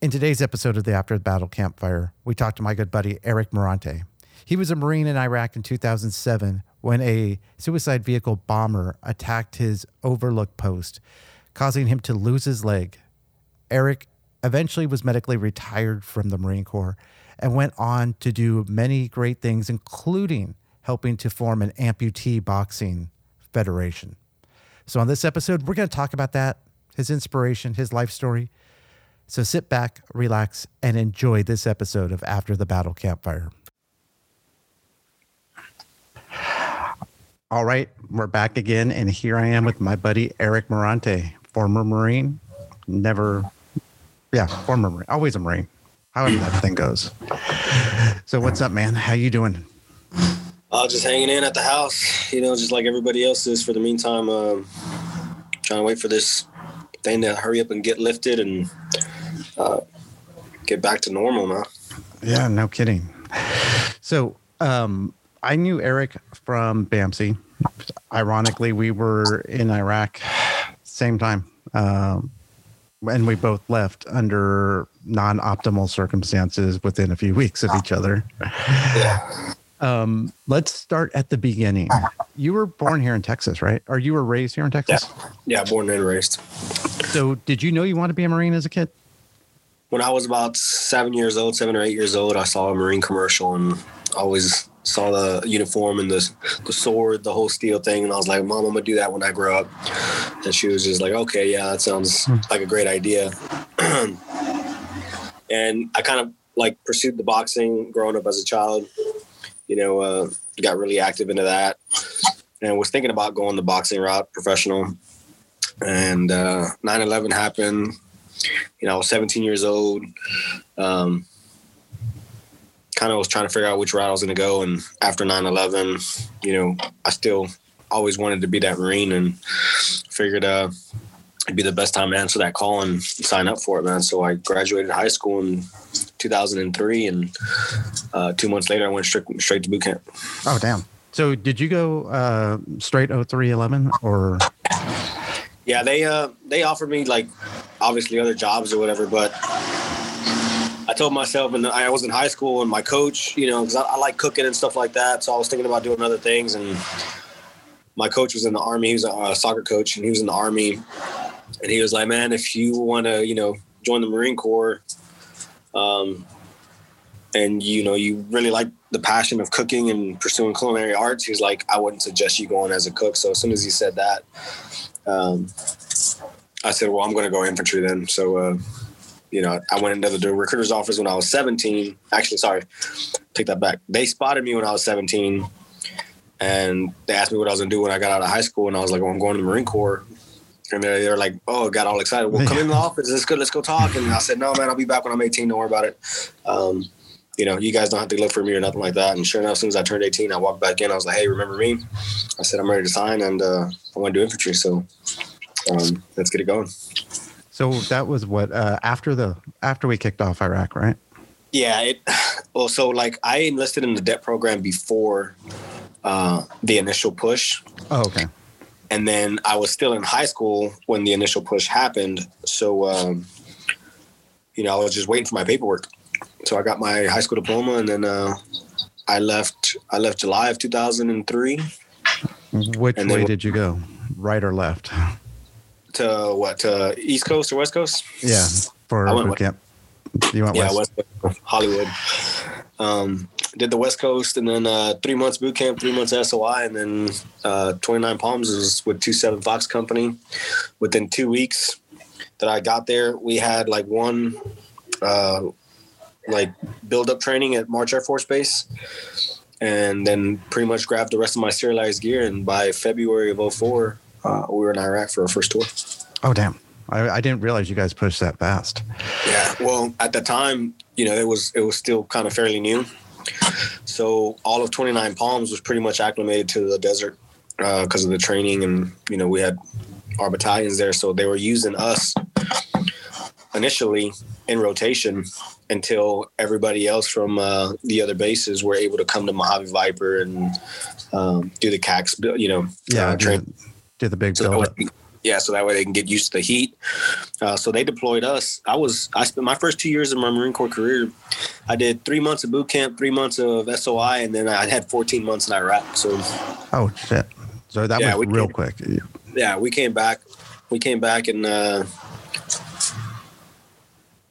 In today's episode of the After the Battle Campfire, we talked to my good buddy Eric Morante. He was a Marine in Iraq in 2007 when a suicide vehicle bomber attacked his overlook post, causing him to lose his leg. Eric eventually was medically retired from the Marine Corps and went on to do many great things, including helping to form an amputee boxing federation. So, on this episode, we're going to talk about that, his inspiration, his life story. So, sit back, relax, and enjoy this episode of After the Battle Campfire. All right, we're back again, and here I am with my buddy Eric Morante, former Marine, never, yeah, former Marine, always a Marine, however that thing goes. So, what's up, man? How you doing? Uh, just hanging in at the house, you know, just like everybody else is for the meantime. Um, trying to wait for this thing to hurry up and get lifted and uh, get back to normal, man. Yeah, no kidding. So, um, I knew Eric from BAMC. Ironically, we were in Iraq same time. Um, and we both left under non-optimal circumstances within a few weeks of each other. Yeah. Um, let's start at the beginning. You were born here in Texas, right? Or you were raised here in Texas? Yeah, born and raised. So, did you know you wanted to be a Marine as a kid? When I was about seven years old, seven or eight years old, I saw a Marine commercial and always saw the uniform and the the sword, the whole steel thing, and I was like, "Mom, I'm gonna do that when I grow up." And she was just like, "Okay, yeah, that sounds like a great idea." and I kind of like pursued the boxing growing up as a child. You know, uh, got really active into that, and was thinking about going the boxing route, professional. And uh, 9/11 happened. You know, I was 17 years old. Um, kind of was trying to figure out which route I was going to go. And after 9 11, you know, I still always wanted to be that Marine and figured uh, it'd be the best time to answer that call and sign up for it, man. So I graduated high school in 2003. And uh, two months later, I went straight, straight to boot camp. Oh, damn. So did you go uh, straight 0311 or? Yeah, they uh, they offered me like obviously other jobs or whatever, but I told myself, and I was in high school, and my coach, you know, because I, I, like cooking and stuff like that. So I was thinking about doing other things. And my coach was in the army. He was a, soccer coach, and he was in the army. And he was like, "Man, if you want to, you know, join the Marine Corps, um, and you know, you really like the passion of cooking and pursuing culinary arts, he's like, I wouldn't suggest you going as a cook. So as soon as he said that, um, I said, well, I'm going to go infantry then. So, uh, you know, I went into the recruiter's office when I was 17. Actually, sorry, take that back. They spotted me when I was 17, and they asked me what I was gonna do when I got out of high school, and I was like, "Well, I'm going to the Marine Corps." And they're, they're like, "Oh," got all excited. Well, come in the office. It's good. Let's go talk. And I said, "No, man, I'll be back when I'm 18. Don't worry about it." Um, you know, you guys don't have to look for me or nothing like that. And sure enough, as soon as I turned 18, I walked back in. I was like, "Hey, remember me?" I said, "I'm ready to sign, and uh, I want to do infantry." So um, let's get it going. So that was what uh, after the after we kicked off Iraq, right? Yeah. It, well, so like I enlisted in the DEP program before uh, the initial push. Oh, okay. And then I was still in high school when the initial push happened. So, um, you know, I was just waiting for my paperwork. So I got my high school diploma, and then uh, I left. I left July of 2003. Which way did you go? Right or left? to what to East Coast or West Coast? Yeah, for boot camp. You went yeah, west. west Hollywood. Um, did the West Coast and then uh, three months boot camp, three months SOI, and then uh, 29 Palms was with Two Seven Fox Company. Within two weeks that I got there, we had like one uh, like build up training at March Air Force Base. And then pretty much grabbed the rest of my serialized gear. And by February of 04, uh, we were in Iraq for our first tour. Oh, damn. I, I, didn't realize you guys pushed that fast. Yeah. Well, at the time, you know, it was it was still kind of fairly new. So all of 29 Palms was pretty much acclimated to the desert because uh, of the training, and you know, we had our battalions there, so they were using us initially in rotation until everybody else from uh, the other bases were able to come to Mojave Viper and um, do the CAX, you know, yeah, uh, train did the big so build. Yeah, so that way they can get used to the heat. Uh, so they deployed us. I was I spent my first two years of my Marine Corps career. I did three months of boot camp, three months of SOI, and then I had 14 months in Iraq. So Oh shit! So that Yeah, was real did. quick. yeah, we came back. We came back and uh,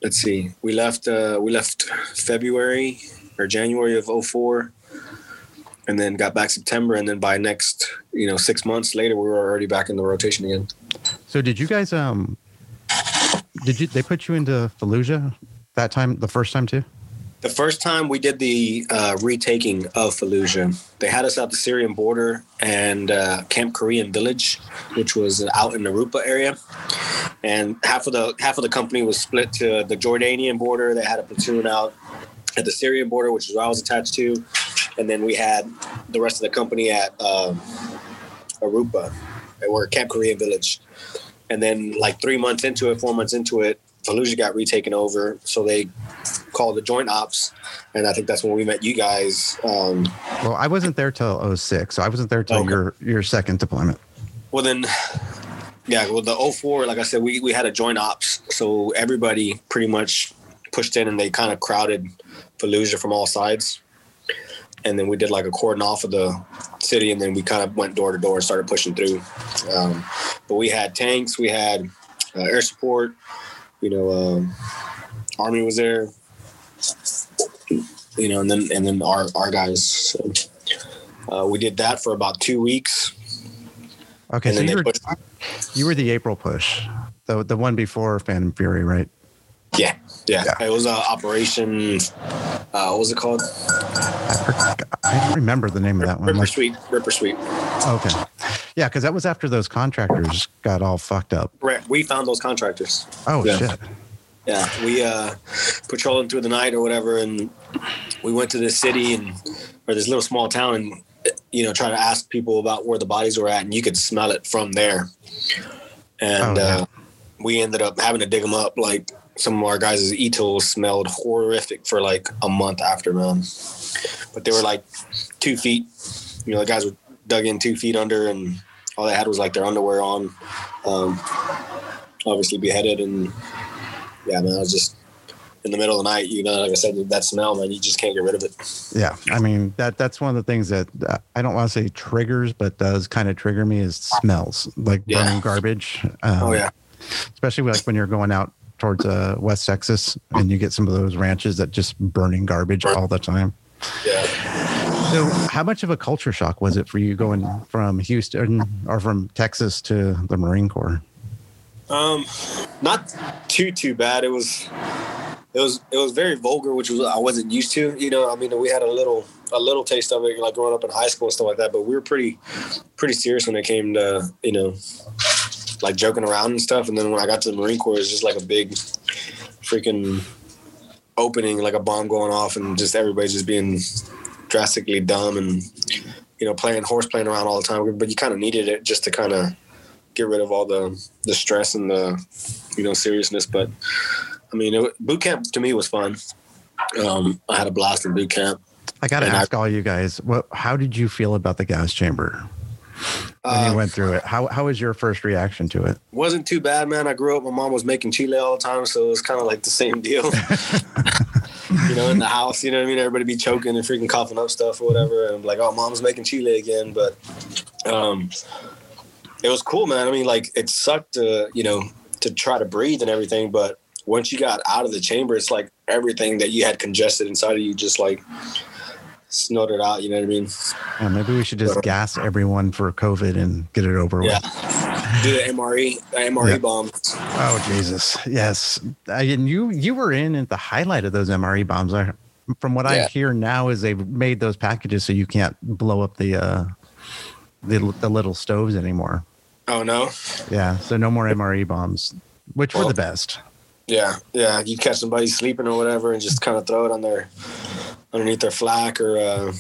let's see, we left. Uh, we left February or January of 04 and then got back September, and then by next, you know, six months later, we were already back in the rotation again. So did you guys um? Did you they put you into Fallujah that time the first time too? The first time we did the uh, retaking of Fallujah, they had us at the Syrian border and uh, Camp Korean Village, which was out in the Rupa area. And half of the half of the company was split to the Jordanian border. They had a platoon out at the Syrian border, which is where I was attached to, and then we had the rest of the company at um, Arupa, or Camp Korean Village. And then, like three months into it, four months into it, Fallujah got retaken over. So they called the Joint Ops, and I think that's when we met you guys. Um, Well, I wasn't there till 06, so I wasn't there till Okay. your your second deployment. well, then, yeah, well, the 04, like I said, we, we had a Joint Ops. So everybody pretty much pushed in and they kind of crowded Fallujah from all sides. And then we did like a cordon off of the city, and then we kind of went door to door and started pushing through. Um, but we had tanks, we had uh, air support, you know, um, army was there, you know, and then and then our our guys. So, uh, we did that for about two weeks, Okay, so then you they were pushed. you were the April push, the the one before Phantom Fury, right? Yeah, yeah, Yeah. It was uh, Operation. Uh, what was it called? I, I don't remember the name of that one. Ripper Like- Sweep. Ripper Sweep. okay, yeah, because that was after those contractors got all fucked up. Right. We found those contractors. Oh Yeah. shit! Yeah, we uh, patrolling through the night or whatever, and we went to this city and or this little small town, and you know, trying to ask people about where the bodies were at, and you could smell it from there. And Oh, yeah. uh, we ended up having to dig them up. Like some of our guys' e tools smelled horrific for like a month after, man. But they were like two feet. You know, the guys were dug in two feet under, and all they had was like their underwear on. Um, obviously beheaded and yeah, man, I was just in the middle of the night. You know, like I said, that smell, man, you just can't get rid of it. Yeah, I mean that that's one of the things that uh, I don't want to say triggers, but does kind of trigger me is smells like Yeah. burning garbage. Um, Oh yeah, especially like when you're going out towards uh, West Texas and you get some of those ranches that just burning garbage all the time. yeah. So, how much of a culture shock was it for you going from Houston or from Texas to the Marine Corps? Um, not too too bad. It was, it was it was very vulgar, which was I wasn't used to. You know, I mean, we had a little a little taste of it, like growing up in high school and stuff like that. But we were pretty pretty serious when it came to you know, like joking around and stuff. And then when I got to the Marine Corps, it was just like a big freaking opening, like a bomb going off, and just everybody just being drastically dumb and you know playing horse playing around all the time. But you kind of needed it just to kind of get rid of all the the stress and the you know seriousness. But I mean, it, boot camp to me was fun. Um, I had a blast in boot camp. I got to And I- ask all you guys, what? How did you feel about the gas chamber when Uh, you went through it? How How was your first reaction to it? wasn't too bad, man. I grew up. My mom was making chile all the time, so it was kind of like the same deal. you know, in the house, you know what I mean. Everybody be choking and freaking coughing up stuff or whatever, and I'm like, oh, mom's making chile again. But um, it was cool, man. I mean, like it sucked to you know to try to breathe and everything, but once you got out of the chamber, it's like everything that you had congested inside of you just like snorted out. You know what I mean? Yeah, maybe we should just gas everyone for COVID and get it over Yeah. with. Do the MRE, the MRE Yeah. bomb. Oh Jesus, yes. I, and you you were in at the highlight of those MRE bombs. I, from what I hear now, is they've made those packages so you can't blow up the uh, the the little stoves anymore. Oh no. Yeah, so no more MRE bombs, which were the best. Yeah, yeah. You catch somebody sleeping or whatever, and just kind of throw it on their underneath their flak, or uh,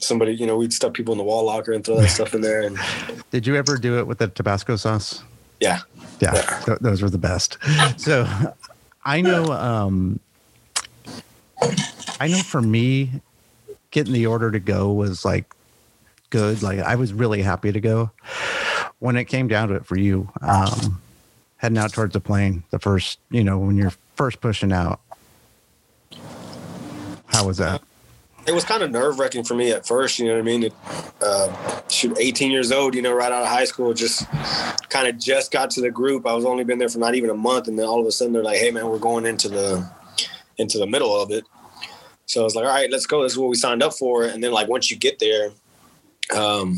somebody. You know, we'd stuff people in the wall locker and throw that stuff in there. And Did you ever do it with the Tabasco sauce? yeah, Yeah, Yeah. th- those were the best. So I know um I know for me getting the order to go was like good. Like I was really happy to go. when it came down to it for you, um, heading out towards the plane, the first, you know, when you're first pushing out, how was that? It was kind of nerve wracking for me at first. You know what I mean? It, uh, shoot, 18 years old. You know, right out of high school, just kind of just got to the group. I was only been there for not even a month, and then all of a sudden they're like, "Hey, man, we're going into the into the middle of it." So I was like, "All right, let's go. This is what we signed up for." And then, like, once you get there, um,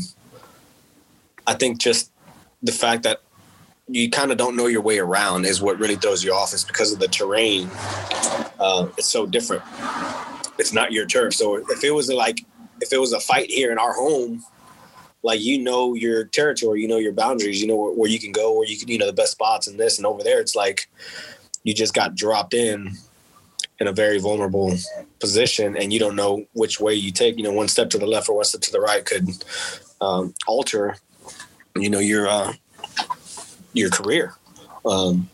I think just the fact that you kind of don't know your way around is what really throws you off. Is because of the terrain. Uh, it's so different. It's not your turf. So if it was like if it was a fight here in our home, like you know your territory, you know your boundaries, you know where, where you can go, where you can, you know the best spots and this and over there. It's like you just got dropped in in a very vulnerable position, and you don't know which way you take. You know, one step to the left or one step to the right could um, alter, you know, your uh, your career. Um,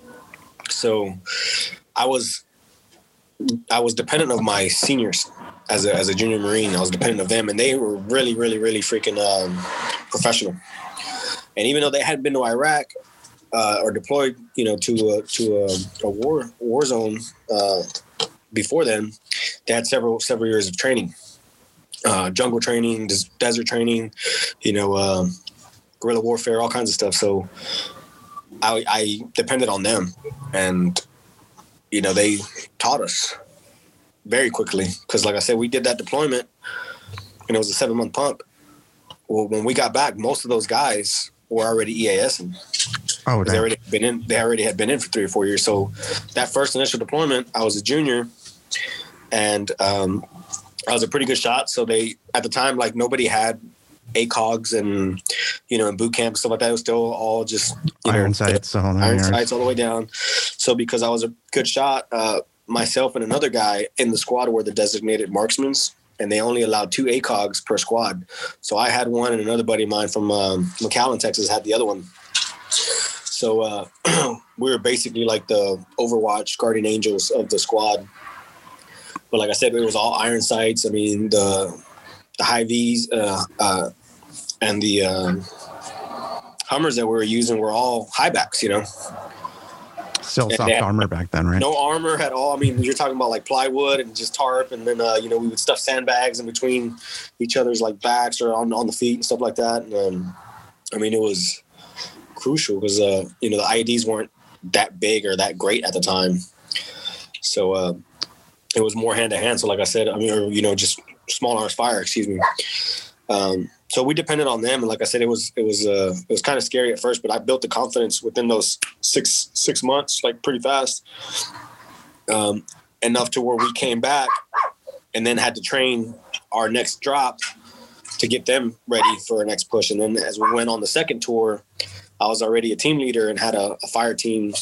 so I was I was dependent of my seniors as a, as a junior Marine. I was dependent of them, and they were really, really, really freaking um, professional. And even though they hadn't been to Iraq uh, or deployed, you know, to a, to a, a war war zone uh, before then, they had several several years of training, uh, jungle training, desert training, you know, um, guerrilla warfare, all kinds of stuff. So I, I depended on them, and you know, they taught us very quickly because, like I said, we did that deployment, and it was a seven month pump. Well, when we got back, most of those guys were already EASing. Oh, they already been in. They already had been in for three or four years. So that first initial deployment, I was a junior, and um, I was a pretty good shot. So they at the time, like nobody had ACOGs and you know in boot camp and stuff like that. It was still all just iron know, sights, iron yards. sights all the way down. So because I was a good shot, uh, myself and another guy in the squad were the designated marksmen, and they only allowed two ACOGs per squad. So I had one, and another buddy of mine from um, McAllen, Texas, had the other one. So uh, we were basically like the Overwatch guardian angels of the squad. But like I said, it was all iron sights. I mean, the the Hy-Vees uh, uh, and the um, Hummers that we were using were all high backs, you know. Still soft armor back then, right? No armor at all. I mean, you're talking about like plywood and just tarp, and then uh, you know we would stuff sandbags in between each other's like backs or on on the feet and stuff like that. And um, I mean, it was crucial because uh, you know the IEDs weren't that big or that great at the time, so uh, it was more hand to hand. So, like I said, I mean, or, you know, just small arms fire, excuse me. Um, so we depended on them, and like I said, it was it was uh, it was kind of scary at first, but I built the confidence within those six six months, like pretty fast, um, enough to where we came back, and then had to train our next drop to get them ready for our next push. And then as we went on the second tour, I was already a team leader and had a, a fire team,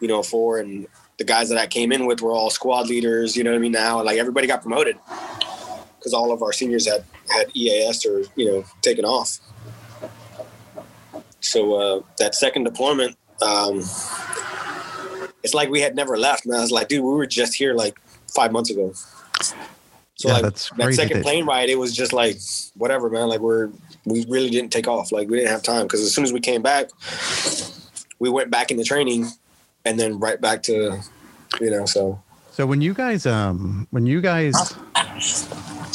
you know, for and the guys that I came in with were all squad leaders. You know what I mean? Now, like everybody got promoted because all of our seniors had had EAS or you know taken off. So uh, that second deployment, um, it's like we had never left. And I was like, dude, we were just here like five months ago. So yeah, like that second plane ride, it was just like whatever, man. Like we're we really didn't take off. Like we didn't have time because as soon as we came back, we went back into training, and then right back to, you know, so. So when you guys, um, when you guys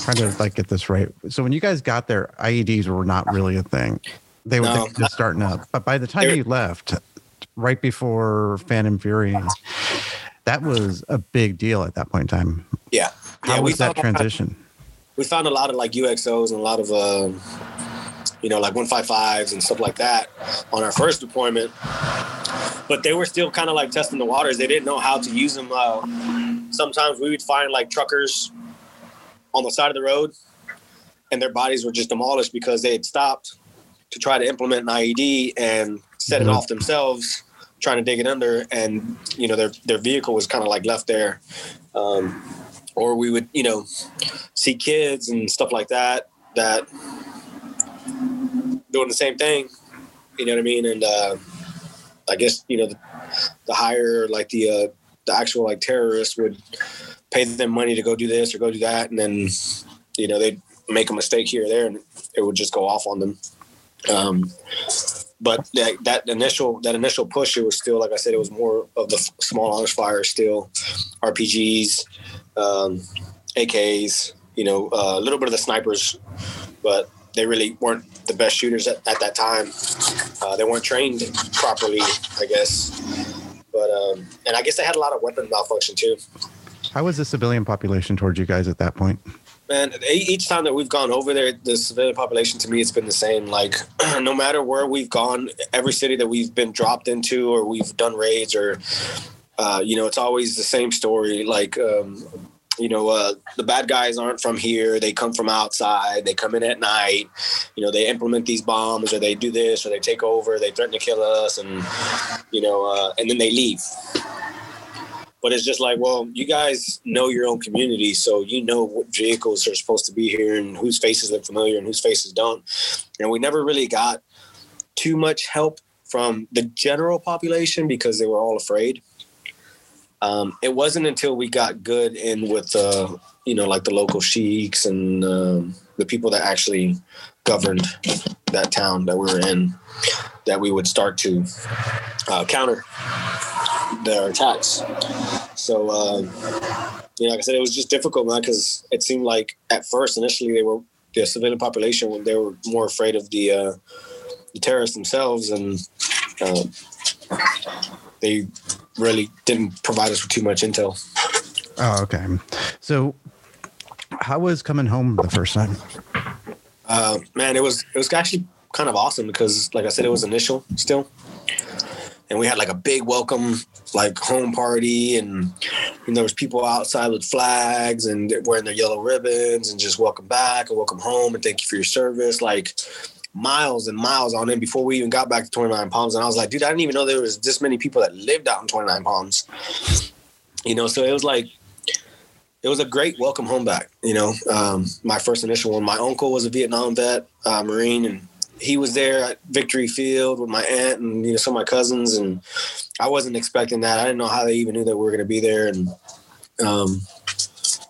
trying to like get this right. So when you guys got there, IEDs were not really a thing. They were no. just starting up. But by the time you left, right before Phantom Fury, that was a big deal at that point in time. Yeah. How yeah, was that transition? We found a lot of like UXOs and a lot of, uh, you know, like 155s and stuff like that on our first deployment. But they were still kind of like testing the waters. They didn't know how to use them. Uh, sometimes we would find like truckers on the side of the road, and their bodies were just demolished because they had stopped to try to implement an IED and set it mm-hmm. off themselves, trying to dig it under, and you know their their vehicle was kind of like left there. Um, or we would, you know, see kids and stuff like that that doing the same thing. You know what I mean? And uh, I guess you know the, the higher like the uh, the actual like terrorists would pay them money to go do this or go do that, and then you know they'd make a mistake here or there, and it would just go off on them. Um, but that, that initial that initial push, it was still like I said, it was more of the small arms fire, still RPGs, um, AKs, you know, uh, a little bit of the snipers, but they really weren't the best shooters at, at that time. Uh, they weren't trained properly, I guess. But um, and I guess they had a lot of weapon malfunction too. How was the civilian population towards you guys at that point? Man, each time that we've gone over there, the civilian population to me, it's been the same. Like, no matter where we've gone, every city that we've been dropped into, or we've done raids, or uh, you know, it's always the same story. Like, um, you know, uh, the bad guys aren't from here. They come from outside. They come in at night. You know, they implement these bombs, or they do this, or they take over. They threaten to kill us, and you know, uh, and then they leave. But it's just like, well, you guys know your own community, so you know what vehicles are supposed to be here, and whose faces look familiar and whose faces don't. And we never really got too much help from the general population because they were all afraid um, it wasn't until we got good in with uh, you know like the local sheiks and um, the people that actually governed that town that we were in that we would start to uh, counter their attacks. So uh, you know, like I said, it was just difficult, man, because it seemed like at first initially they were the civilian population when they were more afraid of the uh, the terrorists themselves and uh, they really didn't provide us with too much intel. Oh, okay. So, how was coming home the first time? Uh, man, it was it was actually kind of awesome because, like I said, it was initial still, and we had like a big welcome, like home party, and, and there was people outside with flags and wearing their yellow ribbons and just welcome back and welcome home and thank you for your service. Like miles and miles on in before we even got back to 29 Palms. And I was like, dude, I didn't even know there was this many people that lived out in 29 Palms. You know, so it was like, it was a great welcome home back. You know, um, my first initial one. My uncle was a Vietnam vet, uh, Marine, and he was there at Victory Field with my aunt and you know some of my cousins. And I wasn't expecting that. I didn't know how they even knew that we were going to be there. And um,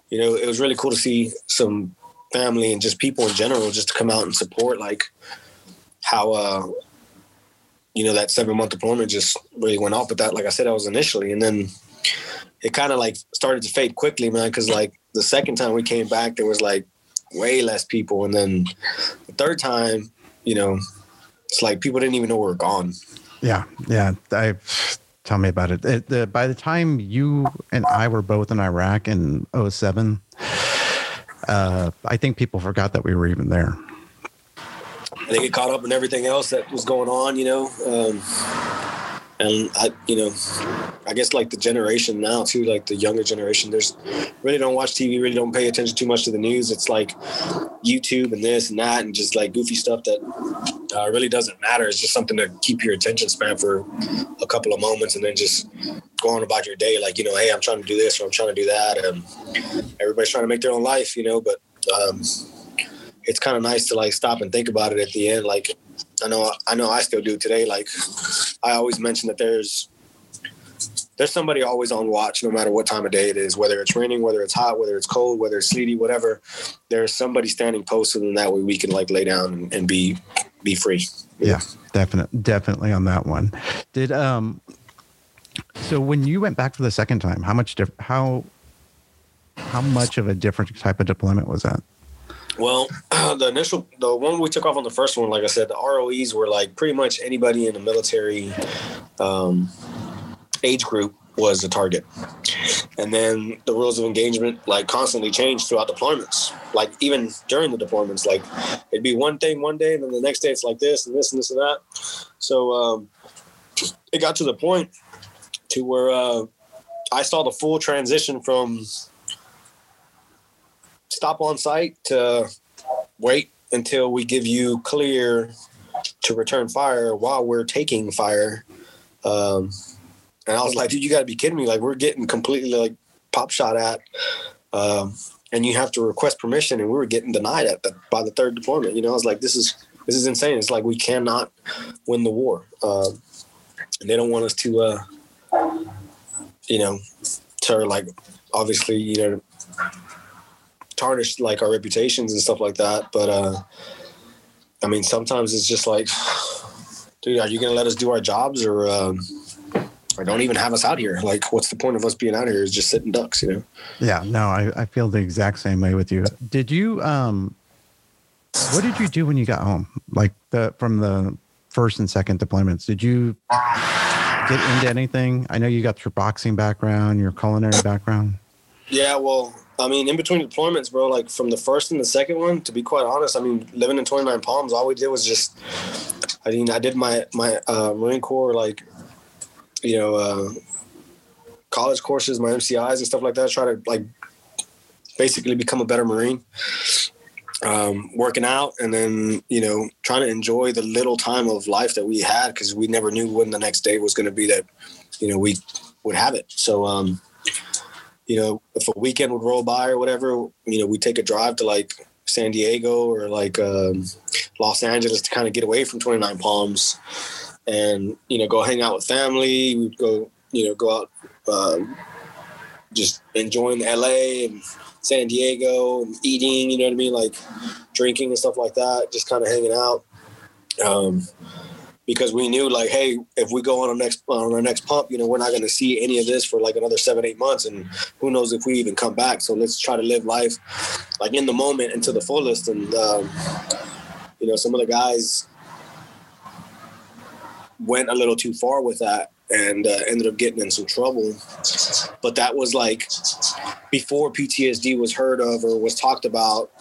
you know, it was really cool to see some family and just people in general just to come out and support like how uh you know that seven month deployment just really went off but that like i said i was initially. And then it kind of like started to fade quickly man because like the second time we came back there was like way less people. And then the third time you know it's like people didn't even know we were gone. Yeah yeah i tell me about it, it the, by the time you and i were both in iraq in 07 uh, I think people forgot that we were even there. I think it caught up in everything else that was going on, you know. Um, and I, you know, I guess like the generation now too, like the younger generation, there's really don't watch TV, really don't pay attention too much to the news. It's like YouTube and this and that, and just like goofy stuff that uh, really doesn't matter. It's just something to keep your attention span for a couple of moments, and then just go on about your day. Like you know, hey, I'm trying to do this or I'm trying to do that. and everybody's trying to make their own life, you know, but um, it's kind of nice to like stop and think about it at the end, like I know I know I still do today. Like I always mention that there's there's somebody always on watch no matter what time of day it is, whether it's raining, whether it's hot, whether it's cold, whether it's sleety, whatever. There's somebody standing posted and that way we can like lay down and, and be be free. Yeah, definitely definitely on that one. Did um so when you went back for the second time, how much diff- how how much of a different type of deployment was that? Well, the initial, the one we took off on the first one, like I said, the ROEs were like pretty much anybody in the military um, age group was a target. And then the rules of engagement like constantly changed throughout deployments. Like even during the deployments, like it'd be one thing one day, and then the next day it's like this and this and this and that. So um, it got to the point to where uh, I saw the full transition from stop on site to wait until we give you clear to return fire while we're taking fire. Um, and I was like, dude, you got to be kidding me. Like, we're getting completely like pop shot at. Um, and you have to request permission, and we were getting denied at the, by the third deployment. You know, I was like, this is this is insane. It's like we cannot win the war, uh, and they don't want us to, uh, you know, to like obviously, you know, tarnished like our reputations and stuff like that. But uh, I mean, sometimes it's just like dude, are you gonna let us do our jobs or um, or don't even have us out here? Like, what's the point of us being out here? Is just sitting ducks, you know? Yeah, no, I, I feel the exact same way with you. Did you um what did you do when you got home? Like the from the first and second deployments? Did you get into anything? I know you got your boxing background, your culinary background. Yeah, well, I mean, in between deployments, bro, like from the first and the second one, to be quite honest, I mean, living in 29 Palms, all we did was just, I mean, I did my, my uh, Marine Corps, like, you know, uh, college courses, my MCIs and stuff like that, try to like basically become a better Marine. Um, working out and then you know trying to enjoy the little time of life that we had because we never knew when the next day was going to be that you know we would have it so um you know if a weekend would roll by or whatever you know we take a drive to like san diego or like um, los angeles to kind of get away from 29 palms and you know go hang out with family we'd go you know go out um, just enjoying la and San Diego and eating, you know what I mean? Like drinking and stuff like that, just kind of hanging out. Um, because we knew like, hey, if we go on our next on our next pump, you know, we're not going to see any of this for like another seven, eight months, and who knows if we even come back. So let's try to live life like in the moment and to the fullest. And um, you know, some of the guys went a little too far with that and uh, ended up getting in some trouble. But that was like before PTSD was heard of or was talked about.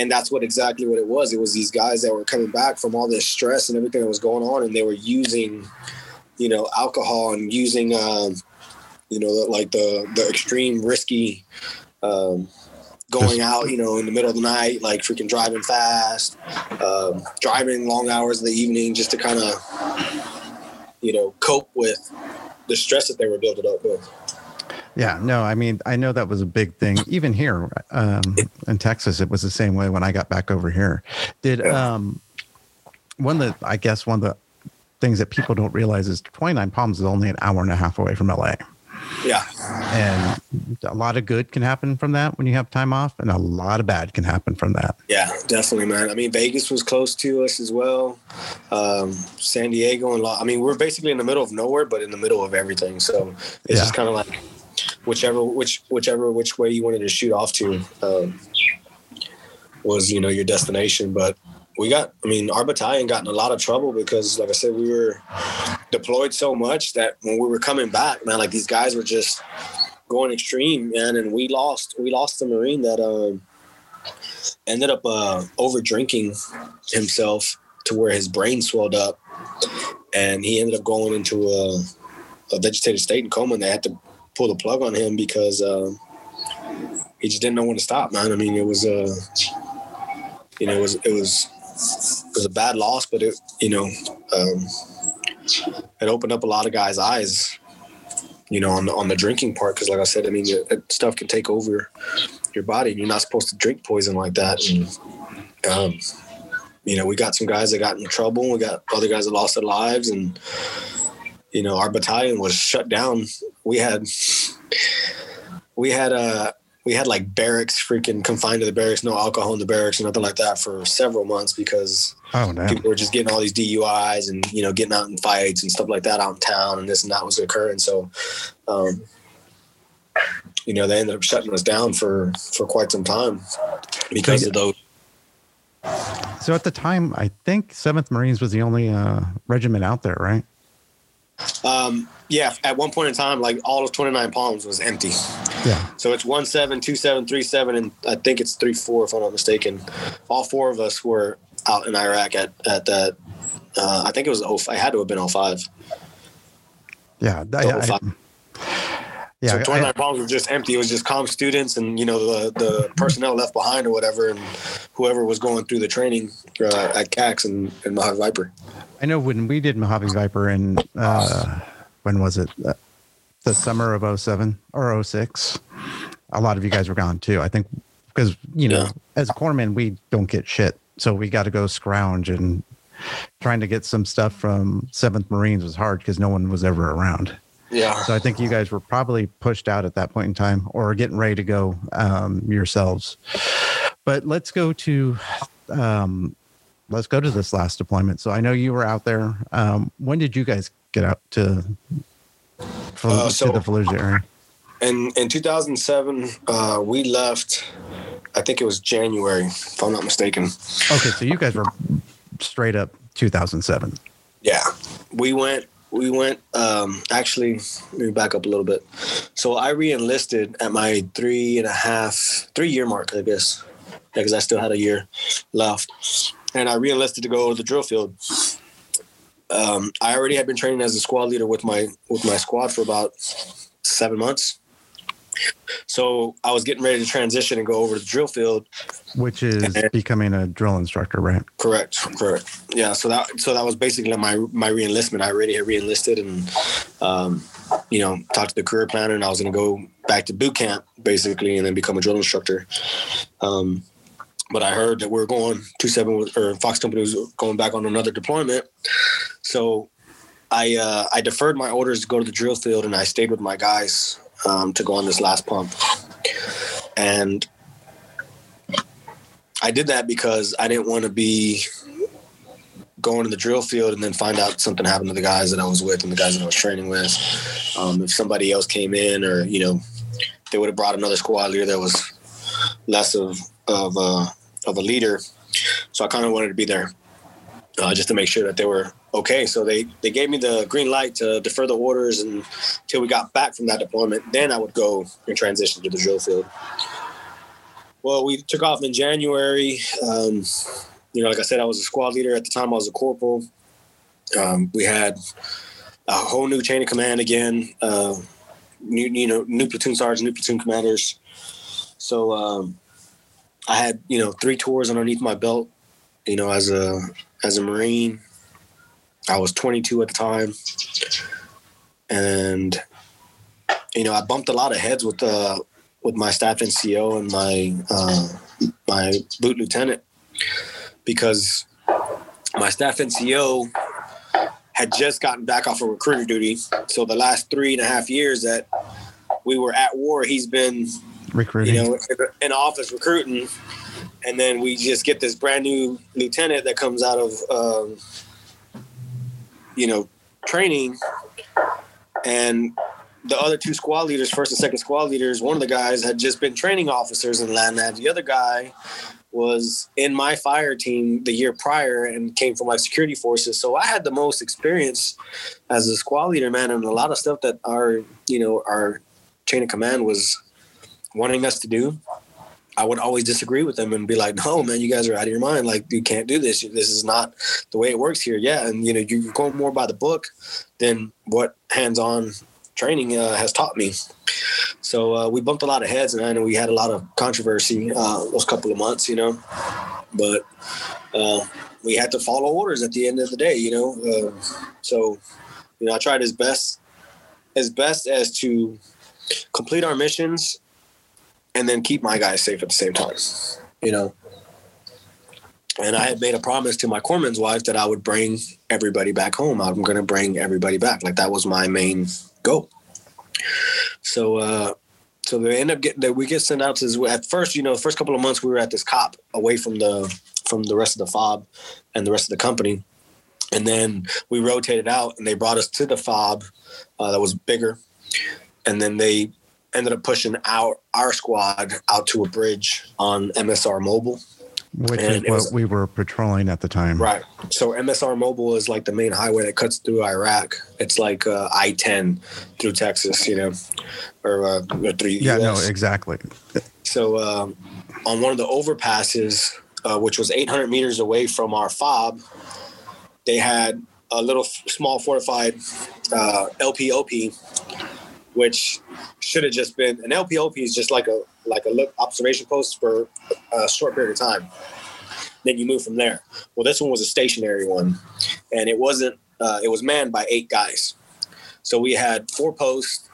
And that's what exactly what it was. It was these guys that were coming back from all this stress and everything that was going on, and they were using, you know, alcohol and using, um, you know, like the the extreme risky, um, going out, you know, in the middle of the night, like freaking driving fast, um, driving long hours in the evening, just to kind of, you know, cope with the stress that they were building up with. Yeah, no, I mean, I know that was a big thing. Even here um, in Texas, it was the same way when I got back over here. Did um, one of the, I guess, one of the things that people don't realize is 29 Palms is only an hour and a half away from LA. Yeah. And a lot of good can happen from that when you have time off, and a lot of bad can happen from that. Yeah, definitely, man. I mean, Vegas was close to us as well. Um, San Diego and La- I mean, we're basically in the middle of nowhere, but in the middle of everything. So it's yeah. just kind of like whichever which whichever which way you wanted to shoot off to um, was you know your destination. But we got, I mean, our battalion got in a lot of trouble because, like I said, we were deployed so much that when we were coming back, man, like these guys were just going extreme, man, and we lost we lost the marine that um, ended up uh, over drinking himself to where his brain swelled up, and he ended up going into a, a vegetative state in coma, and they had to pull the plug on him because uh, he just didn't know when to stop, man. I mean, it was uh, you know, it was it was it was a bad loss, but it you know, um, it opened up a lot of guys' eyes, you know, on the on the drinking part. Because like I said, I mean, it, stuff can take over your body, and you're not supposed to drink poison like that. And um, you know, we got some guys that got in trouble. We got other guys that lost their lives, and you know, our battalion was shut down. We had we had uh we had like barracks freaking confined to the barracks, no alcohol in the barracks or nothing like that for several months because oh, people were just getting all these DUIs and you know getting out in fights and stuff like that out in town and this and that was occurring. So, um, you know, they ended up shutting us down for for quite some time because of those. So at the time, I think Seventh Marines was the only uh, regiment out there, right? Um, yeah, at one point in time, like all of 29 Palms was empty. Yeah. So it's one seven, two seven, three seven, and I think it's three four if I'm not mistaken. All four of us were out in Iraq at at that. Uh, I think it was oh, I had to have been 05. Yeah, yeah. I, yeah, so 29 I, Palms were just empty. It was just com students and you know the the personnel left behind or whatever, and whoever was going through the training uh, at CAX and, and Mojave Viper. I know when we did Mojave Viper in uh, when was it? Uh, the summer of 07 or 06. A lot of you guys were gone too. I think because you know, yeah. as a corpsman, we don't get shit, so we got to go scrounge and trying to get some stuff from Seventh Marines was hard because no one was ever around. Yeah. So I think you guys were probably pushed out at that point in time or getting ready to go um, yourselves. But let's go to um, let's go to this last deployment. So I know you were out there. Um, when did you guys get out to, uh, so to the Fallujah area? In in 2007, uh, we left. I think it was January, if I'm not mistaken. Okay, so you guys were straight up 2007. Yeah, we went. We went. Um, actually, let me back up a little bit. So I re-enlisted at my three and a half, three year mark, I guess, because I still had a year left, and I re-enlisted to go to the drill field. Um, I already had been training as a squad leader with my with my squad for about seven months. So I was getting ready to transition and go over to the drill field, which is and, becoming a drill instructor, right? Correct, correct. Yeah. So that so that was basically my my reenlistment. I already had reenlisted and, um, you know, talked to the career planner, and I was going to go back to boot camp basically, and then become a drill instructor. Um, but I heard that we are going two seven or Fox Company was going back on another deployment, so I uh, I deferred my orders to go to the drill field, and I stayed with my guys um, to go on this last pump. And I did that because I didn't want to be going to the drill field and then find out something happened to the guys that I was with and the guys that I was training with. Um, if somebody else came in, or you know, they would have brought another squad leader that was less of of uh, of a leader. So I kind of wanted to be there uh, just to make sure that they were okay. So they they gave me the green light to defer the orders until we got back from that deployment. Then I would go and transition to the drill field. Well, we took off in January. Um, you know, like I said, I was a squad leader at the time. I was a corporal. Um, we had a whole new chain of command again. Uh, new, you know, new platoon sergeants, new platoon commanders. So um, I had you know three tours underneath my belt. You know, as a as a Marine. I was 22 at the time, and you know I bumped a lot of heads with uh, with my staff NCO and my uh, my boot lieutenant because my staff NCO had just gotten back off of recruiter duty. So the last three and a half years that we were at war, he's been recruiting, you know, in office recruiting. And then we just get this brand new lieutenant that comes out of um, you know training and the other two squad leaders first and second squad leaders one of the guys had just been training officers in land the other guy was in my fire team the year prior and came from my security forces. So i had the most experience as a squad leader man and a lot of stuff that our you know our chain of command was wanting us to do I would always disagree with them and be like, no, man, you guys are out of your mind. Like, you can't do this. This is not the way it works here. Yeah. And, you know, you're going more by the book than what hands on training uh, has taught me. So uh, we bumped a lot of heads and I know we had a lot of controversy uh, those couple of months, you know, but uh, we had to follow orders at the end of the day, you know. Uh, so, you know, I tried as best as best as to complete our missions and then keep my guys safe at the same time. You know. And I had made a promise to my corpsman's wife that I would bring everybody back home. I'm going to bring everybody back. Like that was my main goal. So, uh, so they end up getting that we get sent out to at first, you know, the first couple of months we were at this cop away from the from the rest of the fob and the rest of the company, and then we rotated out and they brought us to the fob uh, that was bigger, and then they ended up pushing our our squad out to a bridge on MSR Mobile. Which and is what was, we were patrolling at the time. Right. So MSR Mobile is like the main highway that cuts through Iraq. It's like uh, I 10 through Texas, you know, or, uh, or through Yeah, US. no, exactly. So um, on one of the overpasses, uh, which was 800 meters away from our fob, they had a little small fortified uh, LPOP which should have just been an LPOP is just like a like a look observation post for a short period of time. Then you move from there. Well, this one was a stationary one, and it wasn't. Uh, it was manned by eight guys. So we had four posts,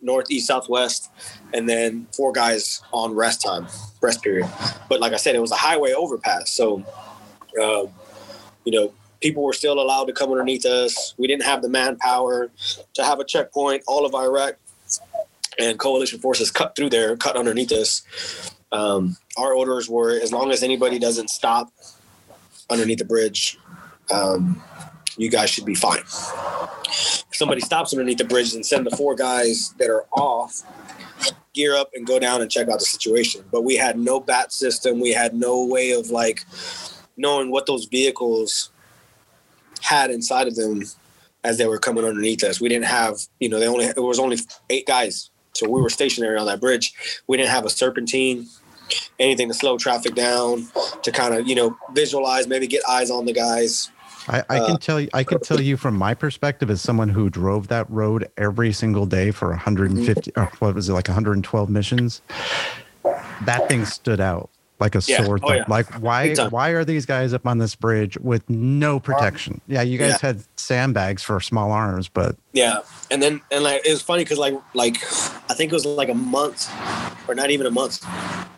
north, east, southwest, and then four guys on rest time, rest period. But like I said, it was a highway overpass. So, uh, you know, people were still allowed to come underneath us. We didn't have the manpower to have a checkpoint. All of Iraq and coalition forces cut through there, cut underneath us. Um, our orders were as long as anybody doesn't stop underneath the bridge. Um, you guys should be fine. If somebody stops underneath the bridge and send the four guys that are off gear up and go down and check out the situation. But we had no bat system. We had no way of like knowing what those vehicles had inside of them as they were coming underneath us. We didn't have, you know, they only it was only eight guys, so we were stationary on that bridge. We didn't have a serpentine, anything to slow traffic down, to kind of you know visualize, maybe get eyes on the guys. I, I can uh, tell you, I can tell you from my perspective as someone who drove that road every single day for 150, or what was it, like 112 missions. That thing stood out like a yeah. sword. Oh, yeah. Like why why are these guys up on this bridge with no protection? Yeah, you guys yeah. had sandbags for small arms, but yeah. And then and like it was funny because like like I think it was like a month or not even a month.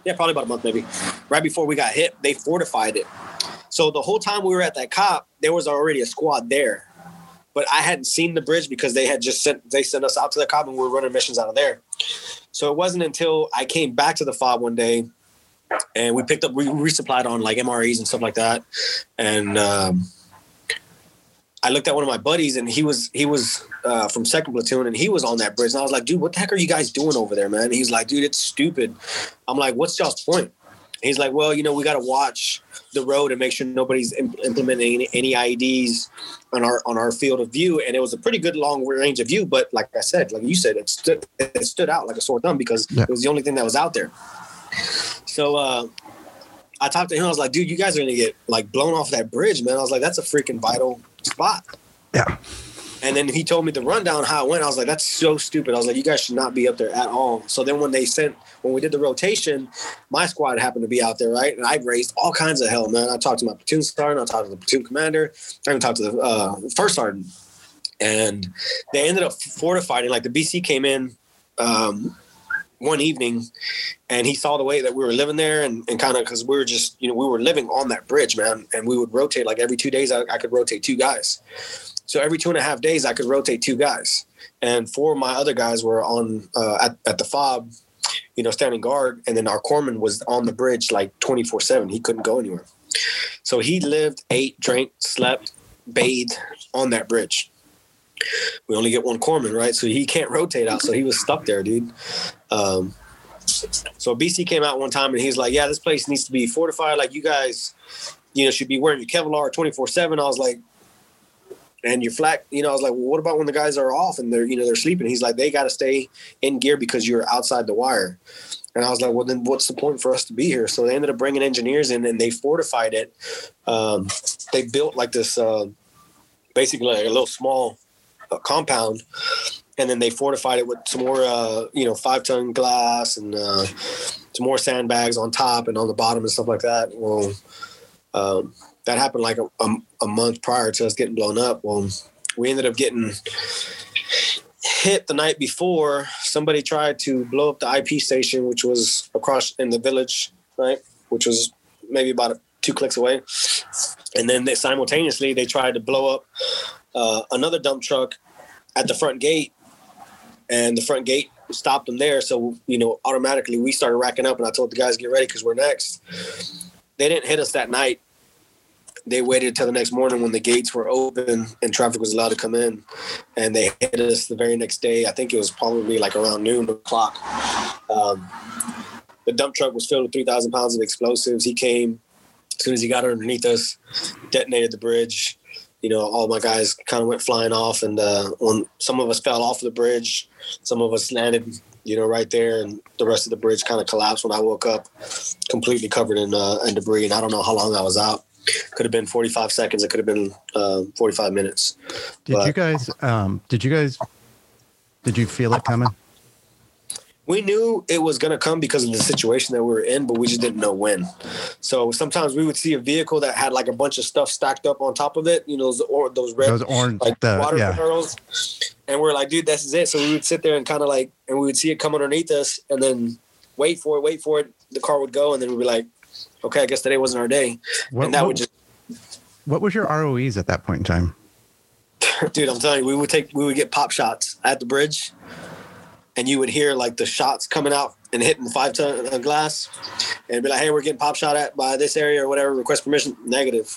Yeah, probably about a month maybe. Right before we got hit, they fortified it. So the whole time we were at that cop, there was already a squad there. But I hadn't seen the bridge because they had just sent they sent us out to the cop and we were running missions out of there. So it wasn't until I came back to the fob one day and we picked up we resupplied on like MREs and stuff like that. And um, I looked at one of my buddies, and he was he was uh, from second platoon, and he was on that bridge. And I was like, dude, what the heck are you guys doing over there, man? And he's like, dude, it's stupid. I'm like, what's y'all's point? And he's like, well, you know, we got to watch the road and make sure nobody's imp- implementing any, any IEDs on our on our field of view. And it was a pretty good long range of view, but like I said, like you said, it stood it stood out like a sore thumb because yeah. it was the only thing that was out there. So uh, I talked to him. I was like, dude, you guys are gonna get like blown off that bridge, man. I was like, that's a freaking vital spot. Yeah. And then he told me the rundown how it went. I was like, that's so stupid. I was like, you guys should not be up there at all. So then when they sent, when we did the rotation, my squad happened to be out there, right? And I raised all kinds of hell, man. I talked to my platoon sergeant, I talked to the platoon commander, I even talked to the uh, first sergeant. And they ended up fortifying. Like the BC came in um, one evening and he saw the way that we were living there and, and kind of because we were just you know we were living on that bridge man and we would rotate like every two days I, I, could rotate two guys. So every two and a half days i could rotate two guys. And four of my other guys were on uh, at, at the fob you know standing guard and then our corpsman was on the bridge like 24 7 he couldn't go anywhere. So he lived ate drank slept bathed on that bridge we only get one corpsman, right? So he can't rotate out. So he was stuck there, dude. Um, so BC came out one time and he's like, "Yeah, this place needs to be fortified. Like you guys, you know, should be wearing your Kevlar 24 seven." I was like, "And your flat, you know." I was like, "Well, what about when the guys are off and they're, you know, they're sleeping?" He's like, "They got to stay in gear because you're outside the wire." And I was like, "Well, then what's the point for us to be here?" So they ended up bringing engineers in and they fortified it. Um, they built like this, uh, basically like a little small uh, compound and then they fortified it with some more, uh, you know, five ton glass and uh, some more sandbags on top and on the bottom and stuff like that. Well, um, that happened like a, a, a, month prior to us getting blown up. Well, we ended up getting hit the night before. Somebody tried to blow up the IP station, which was across in the village, right? Which was maybe about two clicks away. And then they simultaneously they tried to blow up uh, another dump truck at the front gate and the front gate stopped them there. So you know, automatically we started racking up, and I told the guys get ready because we're next. They didn't hit us that night. They waited until the next morning when the gates were open and traffic was allowed to come in, and they hit us the very next day. I think it was probably like around noon o'clock. Um, the dump truck was filled with three thousand pounds of explosives. He came as soon as he got underneath us, detonated the bridge you know, all my guys kind of went flying off, and uh, when some of us fell off the bridge, some of us landed, you know, right there, and the rest of the bridge kind of collapsed. When I woke up, completely covered in uh, in debris, and I don't know how long I was out. Could have been 45 seconds. It could have been uh, 45 minutes. Did but, you guys? Um, did you guys? Did you feel it coming? We knew it was going to come because of the situation that we were in, but we just didn't know when. So sometimes we would see a vehicle that had like a bunch of stuff stacked up on top of it, you know, those or those red, those orange, like the, water yeah. barrels, and we're like, dude, this is it. So we would sit there and kind of like, and we would see it come underneath us, and then wait for it, wait for it. The car would go, and then we'd be like, okay, I guess today wasn't our day, what, and that what, would just. What was your ROEs at that point in time? dude, I'm telling you, we would take, we would get pop shots at the bridge and you would hear like the shots coming out and hitting five ton of glass and be like, hey, we're getting pop shot at by this area or whatever. Request permission. Negative.